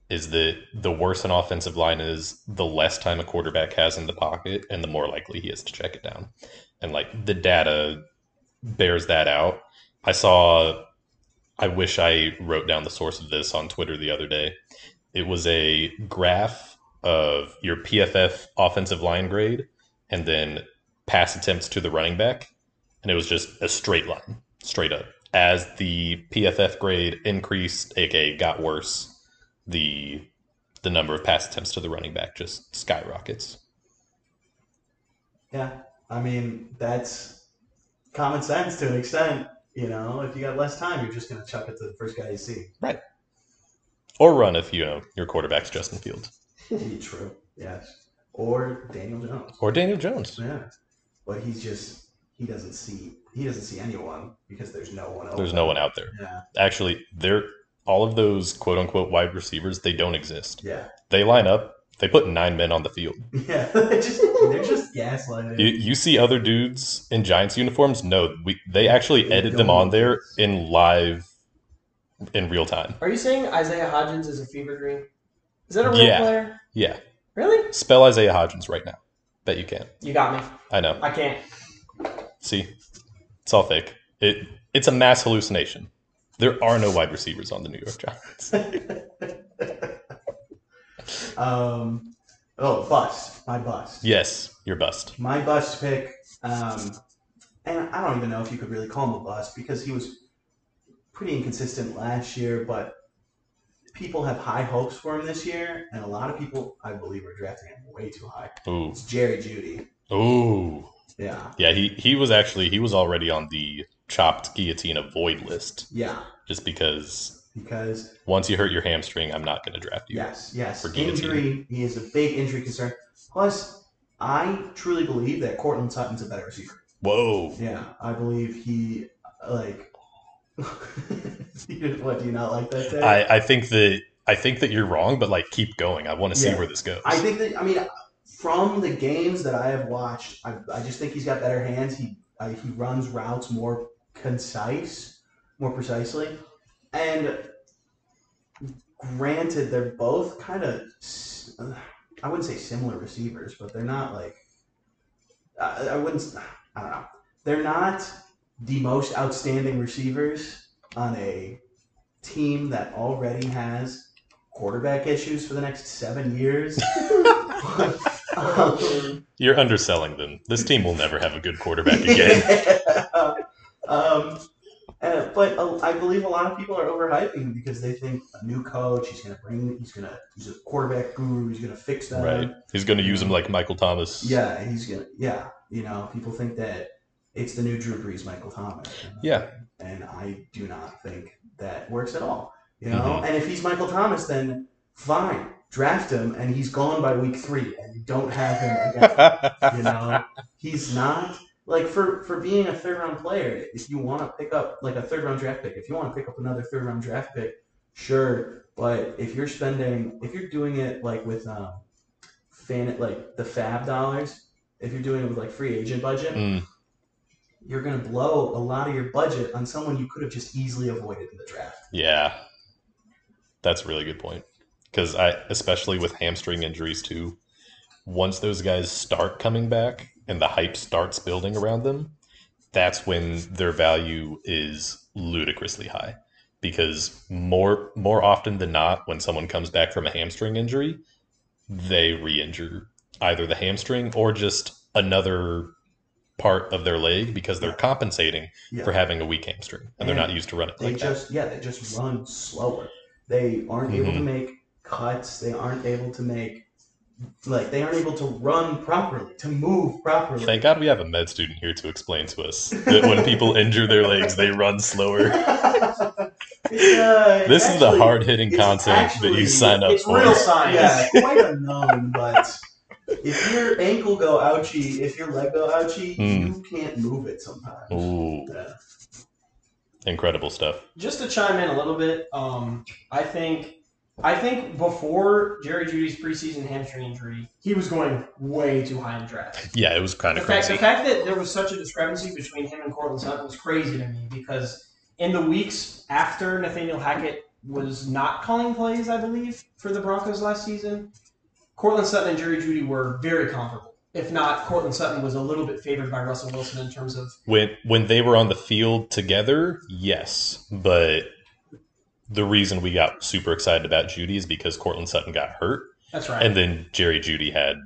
is that the worse an offensive line is, the less time a quarterback has in the pocket and the more likely he is to check it down. And like the data bears that out. I saw I wish I wrote down the source of this on Twitter the other day. It was a graph of your PFF offensive line grade and then pass attempts to the running back. And it was just a straight line, straight up. As the PFF grade increased, aka got worse, the the number of pass attempts to the running back just skyrockets. Yeah, I mean that's common sense to an extent. You know, if you got less time, you're just gonna chuck it to the first guy you see. Right. Or run if you know your quarterback's Justin Fields true. Yes. Or Daniel Jones. or Daniel Jones. Yeah. But he's just he doesn't see he doesn't see anyone because there's no one else. There's no one out there. Yeah. Actually, they're all of those quote unquote wide receivers. They don't exist. Yeah. They line up. They put nine men on the field. Yeah. they're just they're just gaslighting. You, you see other dudes in Giants uniforms? No, we they actually They edit them don't on there in live, in real time. Are you saying Isaiah Hodgins is a fever dream? Is that a real Yeah. player? Yeah, Really? spell Isaiah Hodgins right now. Bet you can. You got me. I know. I can't. See, it's all fake. It it's a mass hallucination. There are no wide receivers on the New York Giants. um oh bust. My bust. yes, you're bust. My bust pick, um, and I don't even know if you could really call him a bust because he was pretty inconsistent last year, but people have high hopes for him this year, and a lot of people, I believe, are drafting him way too high. Ooh, It's Jerry Jeudy. ooh. Yeah, Yeah, he he was actually he was already on the chopped guillotine avoid list yeah, just because because once you hurt your hamstring, I'm not going to draft you. yes, yes, For guillotine. injury. He is a big injury concern. Plus, I truly believe that Courtland Sutton's a better receiver. Whoa. Yeah, I believe he like. what do you not like that? Take? I, I think that I think that you're wrong, but like keep going. I want to see Yeah. where this goes. I think that I mean, from the games that I have watched, I, I just think he's got better hands. He I, he runs routes more concise, more precisely, and granted, they're both kind of I wouldn't say similar receivers, but they're not like I, I wouldn't I don't know they're not the most outstanding receivers on a team that already has quarterback issues for the next seven years. um, You're underselling them. This team will never have a good quarterback again. um, uh, but uh, I believe a lot of people are overhyping him because they think a new coach, he's going to bring, he's going to, he's a quarterback guru, he's going to fix that. right. He's going to use him like Michael Thomas. Yeah, he's going to, yeah. You know, people think that it's the new Drew Brees, Michael Thomas. Yeah. And I do not think that works at all. You know, Mhm. and if he's Michael Thomas, then fine, draft him, and he's gone by week three, and you don't have him again. you know, he's not like for for being a third round player. If you want to pick up like a third round draft pick, if you want to pick up another third round draft pick, sure. But if you're spending, if you're doing it like with um, fan like the FAAB dollars, if you're doing it with like free agent budget, Mm, you're gonna blow a lot of your budget on someone you could have just easily avoided in the draft. yeah. That's a really good point. Because I, especially with hamstring injuries too, once those guys start coming back and the hype starts building around them, that's when their value is ludicrously high. Because more more often than not, when someone comes back from a hamstring injury, they re-injure either the hamstring or just another part of their leg because they're compensating Yeah. for having a weak hamstring and they're not used to running They like just yeah, they just run slower. They aren't able to Mhm. make cuts. They aren't able to make like they aren't able to run properly, to move properly. Thank God we have a med student here to explain to us that when people injure their legs, they run slower. Uh, This is the hard hitting it's content that you sign up It's for. real science. Yeah, quite unknown, but if your ankle go ouchie, if your leg go ouchie, Hmm. you can't move it sometimes. Ooh, Yeah. incredible stuff. Just to chime in a little bit, um, I think I think before Jerry Jeudy's preseason hamstring injury, he was going way too high in draft. Yeah, it was kind The of fact, crazy. the fact that there was such a discrepancy between him and Courtland Sutton was crazy to me because in the weeks after Nathaniel Hackett was not calling plays, I believe, for the Broncos last season, Courtland Sutton and Jerry Jeudy were very comparable. If not, Courtland Sutton was a little bit favored by Russell Wilson in terms of When when they were on the field together, yes, but the reason we got super excited about Jeudy is because Courtland Sutton got hurt, that's right. and then Jerry Jeudy had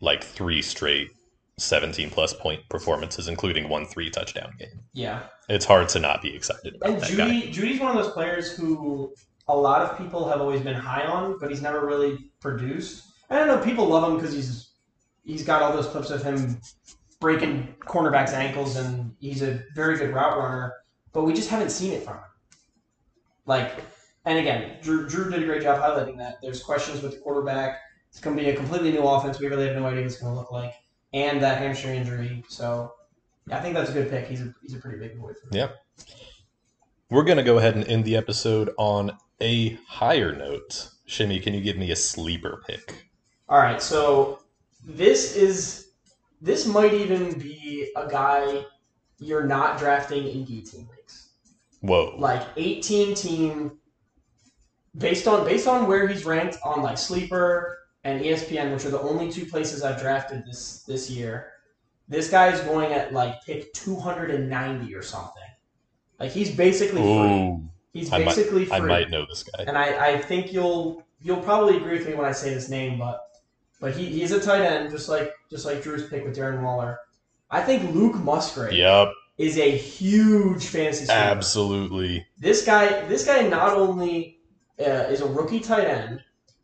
like three straight 17 plus point performances, including one three touchdown game. yeah. It's hard to not be excited about And that guy. Jeudy, Jeudy's one of those players who a lot of people have always been high on, but he's never really produced. I don't know. People love him because he's he's got all those clips of him breaking cornerbacks' ankles, and he's a very good route runner. but we just haven't seen it from him. Like, and again, Drew, Drew did a great job highlighting that. There's questions with the quarterback. It's going to be a completely new offense. We really have no idea what it's going to look like, and that hamstring injury. So, I think that's a good pick. He's a he's a pretty big boy. Yeah. We're going to go ahead and end the episode on a higher note. Shimmy, can you give me a sleeper pick? All right, so this is this might even be a guy you're not drafting in D team leagues. Whoa. Like 18 team based on based on where he's ranked on like sleeper and ESPN, which are the only two places I've drafted this this year. This guy is going at like pick 290 or something. Like he's basically free. Ooh. He's I might- basically free. I might know this guy. and I, I think you'll you'll probably agree with me when I say this name, but but he, he's a tight end, just like just like Drew's pick with Darren Waller. I think Luke Musgrave Yep, is a huge fantasy sleeper. absolutely. This guy this guy not only uh, is a rookie tight end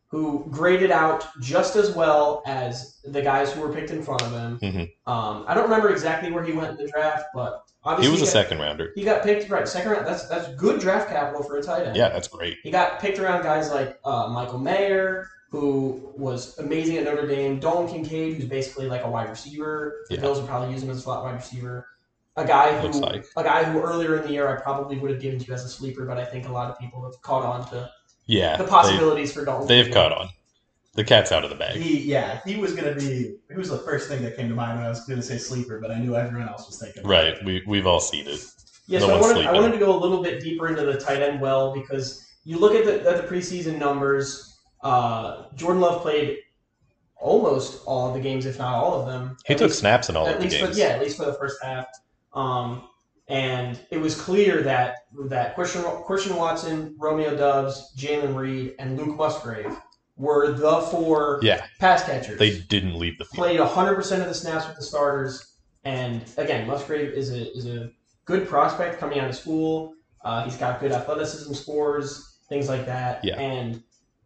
who graded out just as well as the guys who were picked in front of him. Mhm. Um, I don't remember exactly where he went in the draft, but obviously He was a got, second rounder. he got picked right second round. That's that's good draft capital for a tight end. Yeah, that's great. He got picked around guys like uh, Michael Mayer, who was amazing at Notre Dame. Dalton Kincaid, who's basically like a wide receiver. The Yeah. Bills would probably use him as a slot wide receiver. A guy who, Looks like. a guy who earlier in the year I probably would have given to you as a sleeper, but I think a lot of people have caught on to Yeah, the possibilities for Dalton. They, they've Kincaid. caught on. The cat's out of the bag. He, yeah, he was gonna be. He was the first thing that came to mind when I was gonna say sleeper, but I knew everyone else was thinking. Right, we we've all seen it. Yeah, No so I one's wanted, I wanted to go a little bit deeper into the tight end well because you look at the, at the preseason numbers. Uh, Jordan Love played almost all of the games, if not all of them. He took least- snaps in all of the games. For, yeah, at least for the first half. Um, and it was clear that that Christian, Christian Watson, Romeo Doubs, Jalen Reed, and Luke Musgrave were the four Yeah. pass catchers. They didn't leave the field. played 100% of the snaps with the starters. And again, Musgrave is a is a good prospect coming out of school. Uh, he's got good athleticism scores, things like that. Yeah. And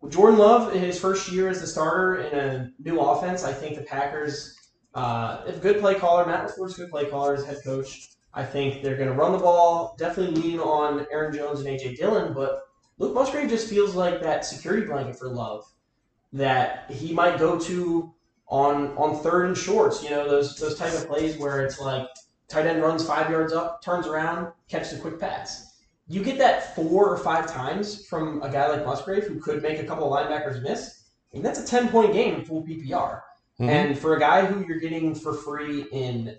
Jordan Love, his first year as the starter in a new offense, I think the Packers, uh, if a good play caller, Matt LaFleur's good play caller as head coach. I think they're going to run the ball, definitely lean on Aaron Jones and AJ Dillon, but Luke Musgrave just feels like that security blanket for Love that he might go to on on third and shorts. You know those those type of plays where it's like tight end runs five yards up, turns around, catches a quick pass. You get that four or five times from a guy like Musgrave who could make a couple of linebackers miss, and that's a ten point game full PPR. Mhm. And for a guy who you're getting for free in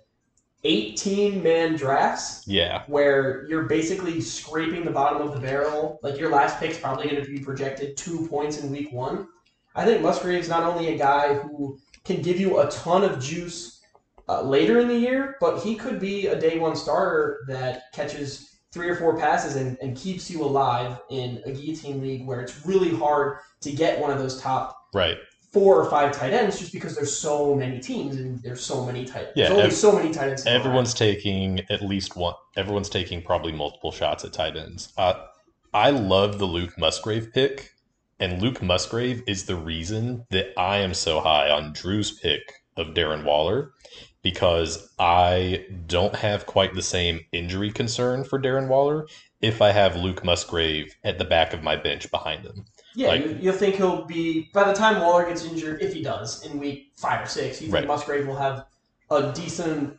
18 man drafts, Yeah, where you're basically scraping the bottom of the barrel. Like your last pick's probably going to be projected two points in week one. I think Musgrave's not only a guy who can give you a ton of juice uh, later in the year, but he could be a day one starter that catches three or four passes and, and keeps you alive in a guillotine league where it's really hard to get one of those top right. four or five tight ends just because there's so many teams and there's so many tight Yeah, there's only ev- so many tight ends. Everyone's taking at least one. Everyone's taking probably multiple shots at tight ends. Uh, I love the Luke Musgrave pick, and Luke Musgrave is the reason that I am so high on Drew's pick of Darren Waller because I don't have quite the same injury concern for Darren Waller if I have Luke Musgrave at the back of my bench behind him. Yeah, Like- you, you'll think he'll be by the time Waller gets injured, if he does in week five or six. You think Right. Musgrave will have a decent,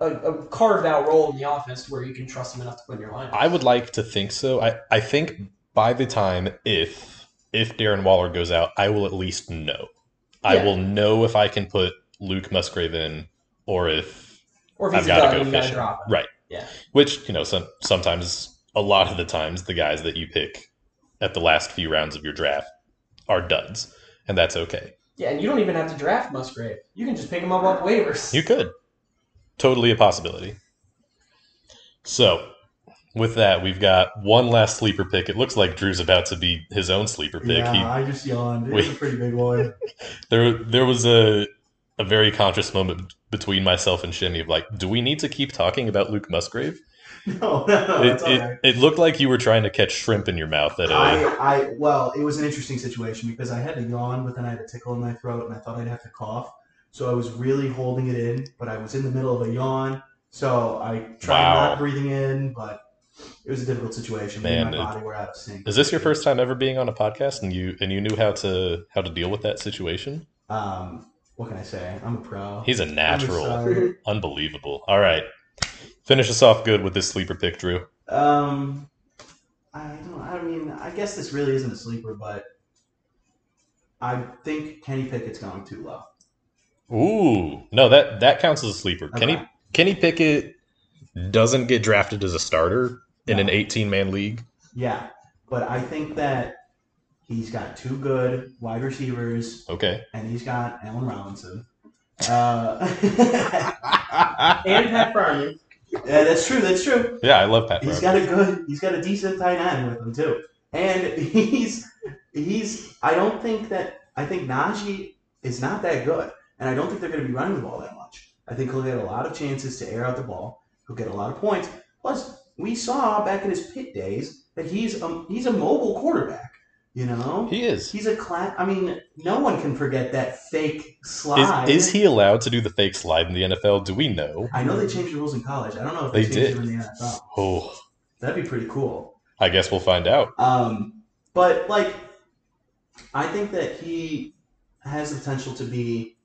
a, a carved out role in the offense where you can trust him enough to put in your lineup. I would like to think so. I, I think by the time if if Darren Waller goes out, I will at least know. I Yeah. will know if I can put Luke Musgrave in or if or if I've got to go then fishing. drop him. Right. Yeah. Which, you know, some sometimes a lot of the times the guys that you pick at the last few rounds of your draft are duds. And that's okay. Yeah, and you don't even have to draft Musgrave. You can just pick him up off waivers. You could. Totally a possibility. So, with that, we've got one last sleeper pick. It looks like Drew's about to be his own sleeper pick. Yeah, He I just yawned. It We- was a pretty big one. there there was a a very conscious moment between myself and Shimmy of like, do we need to keep talking about Luke Musgrave? No, no, no, it, it, right. it looked like you were trying to catch shrimp in your mouth at a I, I, well, it was an interesting situation because I had to yawn, but then I had a tickle in my throat, and I thought I'd have to cough. So I was really holding it in, but I was in the middle of a yawn, so I tried Wow. not breathing in, but it was a difficult situation. Man, and my body were out of sync. Is this your first time ever being on a podcast and you and you knew how to how to deal with that situation? Um, what can I say? I'm a pro. He's a I'm natural. Unbelievable. All right. Finish us off good with this sleeper pick, Drew. Um, I don't. I mean, I guess this really isn't a sleeper, but I think Kenny Pickett's going too low. Ooh. No, that that counts as a sleeper. Kenny Okay. Kenny Pickett doesn't get drafted as a starter in an 18 man league. Yeah, but I think that he's got two good wide receivers, Okay. and he's got Allen Robinson. Uh, And Pat Farmer. yeah, that's true. That's true. Yeah, I love Pat. He's Farmer. got a good. He's got a decent tight end with him too, and he's he's. I don't think that. I think Najee is not that good, and I don't think they're going to be running the ball that much. I think he'll get a lot of chances to air out the ball. He'll get a lot of points. Plus, we saw back in his Pitt days that he's um he's a mobile quarterback. You know, He is. he's a class. I mean, no one can forget that fake Is, slide. is he allowed to do the fake slide in the NFL? Do we know? I know they changed the rules in college. I don't know if They they, changed did. them in the NFL. Oh, That'd be pretty cool. I guess we'll find out. Um, but like, I think that he has the potential to be.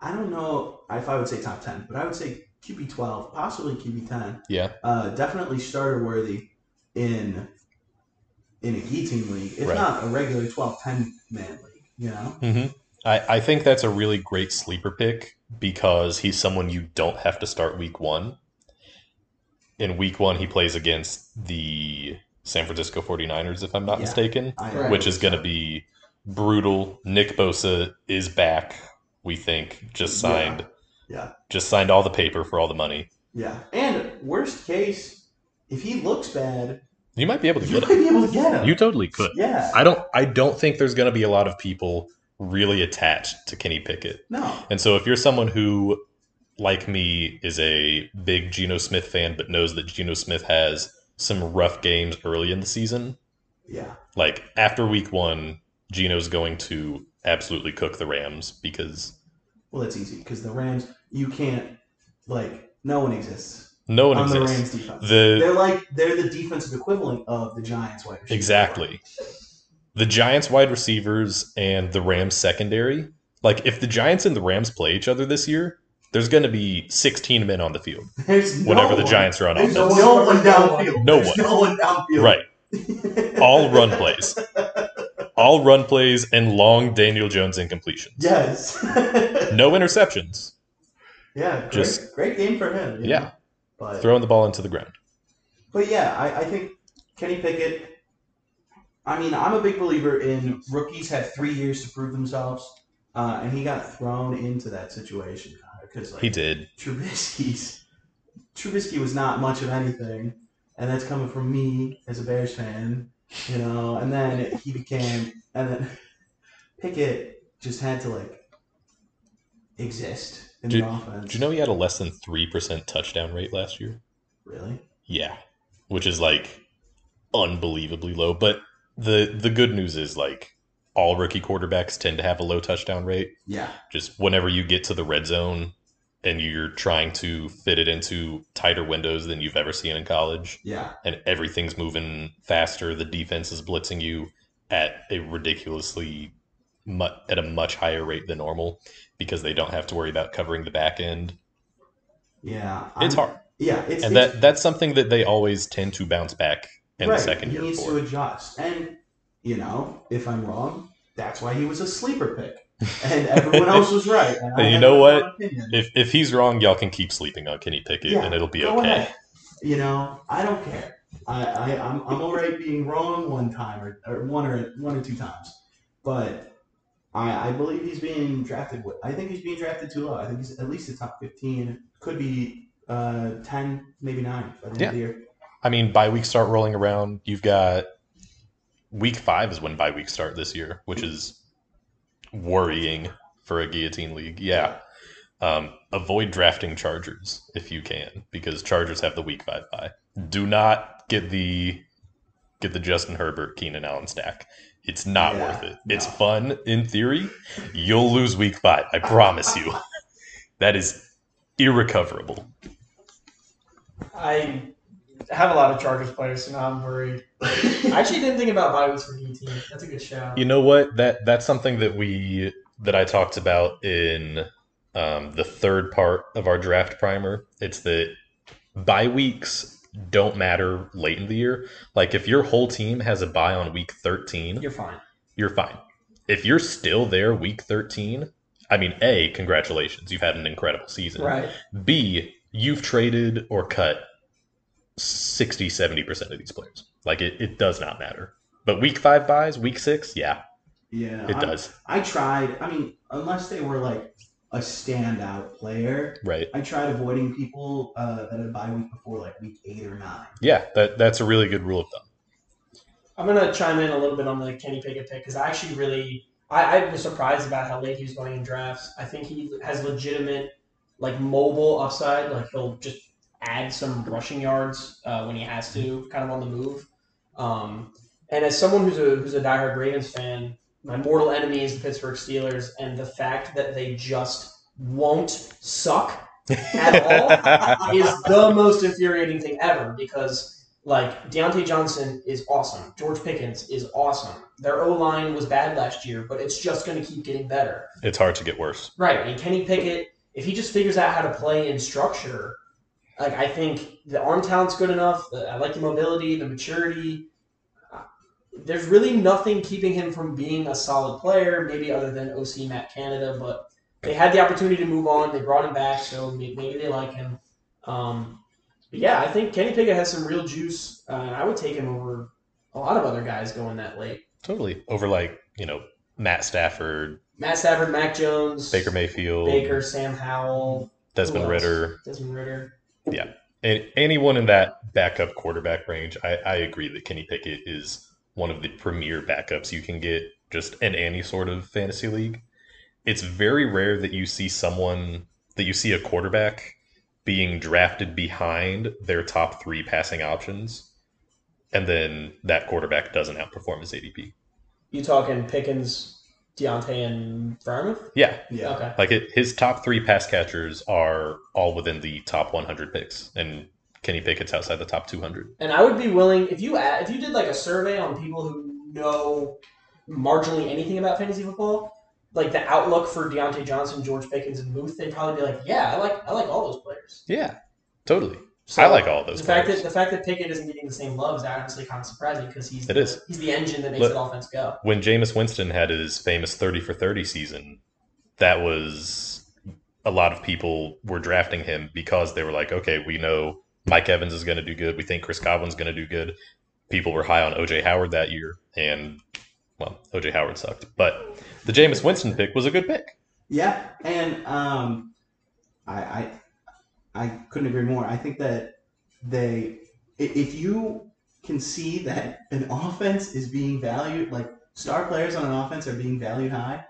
I don't know if I would say top ten, but I would say QB twelve, possibly QB ten. Yeah. Uh, definitely starter worthy in in a team league, if Right. not a regular 12-10 man league. You know. hmm I, I think that's a really great sleeper pick because he's someone you don't have to start week one. In week one, he plays against the San Francisco 49ers, if I'm not Yeah. mistaken, I, Right. which is going to be brutal. Nick Bosa is back, we think. Just Yeah. signed. Yeah. Just signed all the paper for all the money. Yeah, and worst case, if he looks bad, You might be able to you get might him. be able to get him. You totally could. yeah. I don't I don't think there's going to be a lot of people really attached to Kenny Pickett. no. And so if you're someone who like me is a big Geno Smith fan but knows that Geno Smith has some rough games early in the season, Yeah. like after week 1, Geno's going to absolutely cook the Rams because Well, that's easy because the Rams, you can't like no one exists no one on the exists. Rams defense. The they're like they're the defensive equivalent of the Giants wide receiver. Exactly. The Giants wide receivers and the Rams secondary. Like if the Giants and the Rams play each other this year, there's going to be 16 men on the field There's no whenever the one- Giants are on offense. no one downfield. No one. No one downfield. Right. All run plays. All run plays and long Daniel Jones incompletions. Yes. No interceptions. yeah. Great, Just- great game for him. you Yeah. But Throwing the ball into the ground. But yeah, I, I think Kenny Pickett. I mean, I'm a big believer in rookies have three years to prove themselves, uh, and he got thrown into that situation because like He did. Trubisky's Trubisky was not much of anything, and that's coming from me as a Bears fan, you know. And then he became, and then Pickett just had to like exist in Do- the offense. Do you know he had a less than 3% touchdown rate last year? Really? Yeah, which is like unbelievably low. But the the good news is like all rookie quarterbacks tend to have a low touchdown rate. Yeah. Just whenever you get to the red zone and you're trying to fit it into tighter windows than you've ever seen in college, Yeah. and everything's moving faster, the defense is blitzing you at a ridiculously mu- at a much higher rate than normal because they don't have to worry about covering the back end. Yeah. It's I'm- hard. Yeah. It's and it's- that that's something that they always tend to bounce back in right. the second he year needs for. to adjust. And you know, if I'm wrong, that's why he was a sleeper pick, and everyone else was right. And you know what? If if he's wrong, y'all can keep sleeping on Kenny Pickett, Yeah, and it'll be okay. ahead. You know, I don't care. I, I I'm I'm alright being wrong one time or, or one or one or two times, but. I, I believe he's being drafted. I think he's being drafted too low. I think he's at least a top fifteen. Could be uh, ten, maybe nine by the end Yeah. of the year. I mean, bye weeks start rolling around. You've got week five is when bye weeks start this year, which is worrying for a guillotine league. Yeah. Um, avoid drafting Chargers if you can, because Chargers have the week five bye. Do not get the get the Justin Herbert Keenan Allen stack. It's not Yeah, worth it. It's fun in theory. You'll lose week five. I promise you. That is irrecoverable. I have a lot of Chargers players, so now I'm worried. I actually didn't think about bye weeks for D team. That's a good shout. You know what? That that's something that we that I talked about in um, the third part of our draft primer. It's that bye weeks don't matter late in the year. Like if your whole team has a bye on week 13, You're fine. you're fine. If you're still there week 13, I mean, A, congratulations. You've had an incredible season. Right. B, you've traded or cut 60, 70% of these players. Like it, it does not matter. But week five byes, week six, yeah, Yeah, it I- does. I tried. I mean, unless they were like a standout player, Right. I tried avoiding people uh, that had bye week before, like week eight or nine. Yeah, that, that's a really good rule of thumb. I'm gonna chime in a little bit on the Kenny Pickett pick because I actually really I, I was surprised about how late he was going in drafts. I think he has legitimate like mobile upside. Like he'll just add some rushing yards uh, when he has to, kind of on the move. Um, and as someone who's a who's a diehard Ravens fan, my mortal enemy is the Pittsburgh Steelers, and the fact that they just won't suck at all is the most infuriating thing ever because like Diontae Johnson is awesome. George Pickens is awesome. Their O line was bad last year, but it's just going to keep getting better. It's hard to get worse. Right. And Kenny Pickett, if he just figures out how to play in structure, like I think the arm talent's good enough. The, I like the mobility, the maturity. There's really nothing keeping him from being a solid player, maybe other than OC Matt Canada. But they had the opportunity to move on. They brought him back, so maybe they like him. Um, but yeah, I think Kenny Pickett has some real juice. Uh, and I would take him over a lot of other guys going that late. Totally. Over like, you know, Matt Stafford, Matt Stafford, Mac Jones, Baker Mayfield, Baker, Sam Howell, Desmond? Ridder, Desmond Ridder. Yeah, and anyone in that backup quarterback range, I, I agree that Kenny Pickett is one of the premier backups you can get just in any sort of fantasy league. It's very rare that you see someone that you see a quarterback being drafted behind their top three passing options, and then that quarterback doesn't outperform his ADP. You talking Pickens, Diontae, and Freiermuth? Yeah, Yeah. Okay. like it, his top three pass catchers are all within the top 100 picks, and Kenny Pickett's outside the top 200. And I would be willing if you if you did like a survey on people who know marginally anything about fantasy football, like the outlook for Diontae Johnson, George Pickens, and Muth, they'd probably be like, "Yeah, I like I like all those players." Yeah, totally. So I like all those the fact players. that the fact that Pickett isn't getting the same love is honestly kind of surprising because he's It the, he's the engine that makes Look- that offense go. when Jameis Winston had his famous 30 for 30 season, that was a lot of people were drafting him because they were like, okay, we know Mike Evans is going to do good. We think Chris Godwin's going to do good. People were high on OJ Howard that year, and well, OJ Howard sucked. But the Jameis Winston pick was a good pick. Yeah, and um, I, I I couldn't agree more. I think that they, if you can see that an offense is being valued, like star players on an offense are being valued high,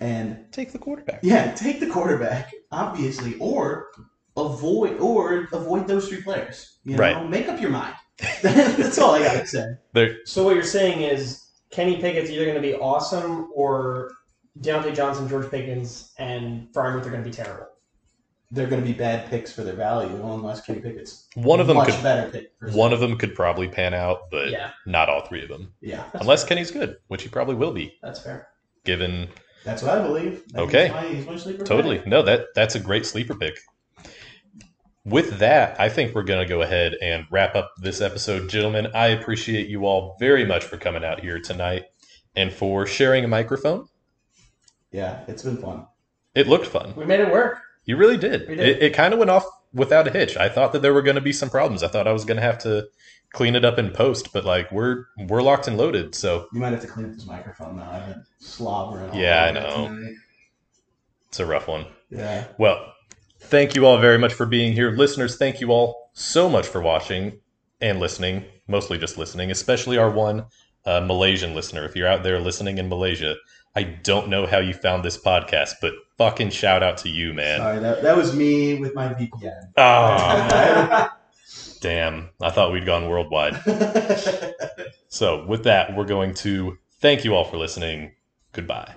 and Take the quarterback. yeah, take the quarterback obviously, or avoid or avoid those three players. You know, Right. make up your mind. That's all I gotta say. There, So what you're saying is Kenny Pickett's either going to be awesome or Diontae Johnson, George Pickens, and Freiermuth are going to be terrible. They're going to be bad picks for their value unless Kenny Pickett's one of them much could better pick. One of them could probably pan out, but Yeah, not all three of them. yeah, Unless Kenny's good, which he probably will be, that's fair. given that's what I believe. That Okay. he's my, he's my sleeper Totally. pick. No, that that's a great sleeper pick. With that, I think we're going to go ahead and wrap up this episode. Gentlemen, I appreciate you all very much for coming out here tonight and for sharing a microphone. Yeah, it's been fun. It looked fun. We made it work. You really did. We did. It, it kind of went off without a hitch. I thought that there were going to be some problems. I thought I was going to have to clean it up in post, but like we're we're locked and loaded. So You might have to clean up this microphone now. I've been slobbering. all Yeah, I know. tonight. it's a rough one. Yeah. Well, thank you all very much for being here. Listeners, thank you all so much for watching and listening, mostly just listening, especially our one uh, Malaysian listener. If you're out there listening in Malaysia, I don't know how you found this podcast, but fucking shout out to you, man. Sorry, that, that was me with my VPN. Ah, damn. I thought we'd gone worldwide. So, with that, we're going to thank you all for listening. Goodbye.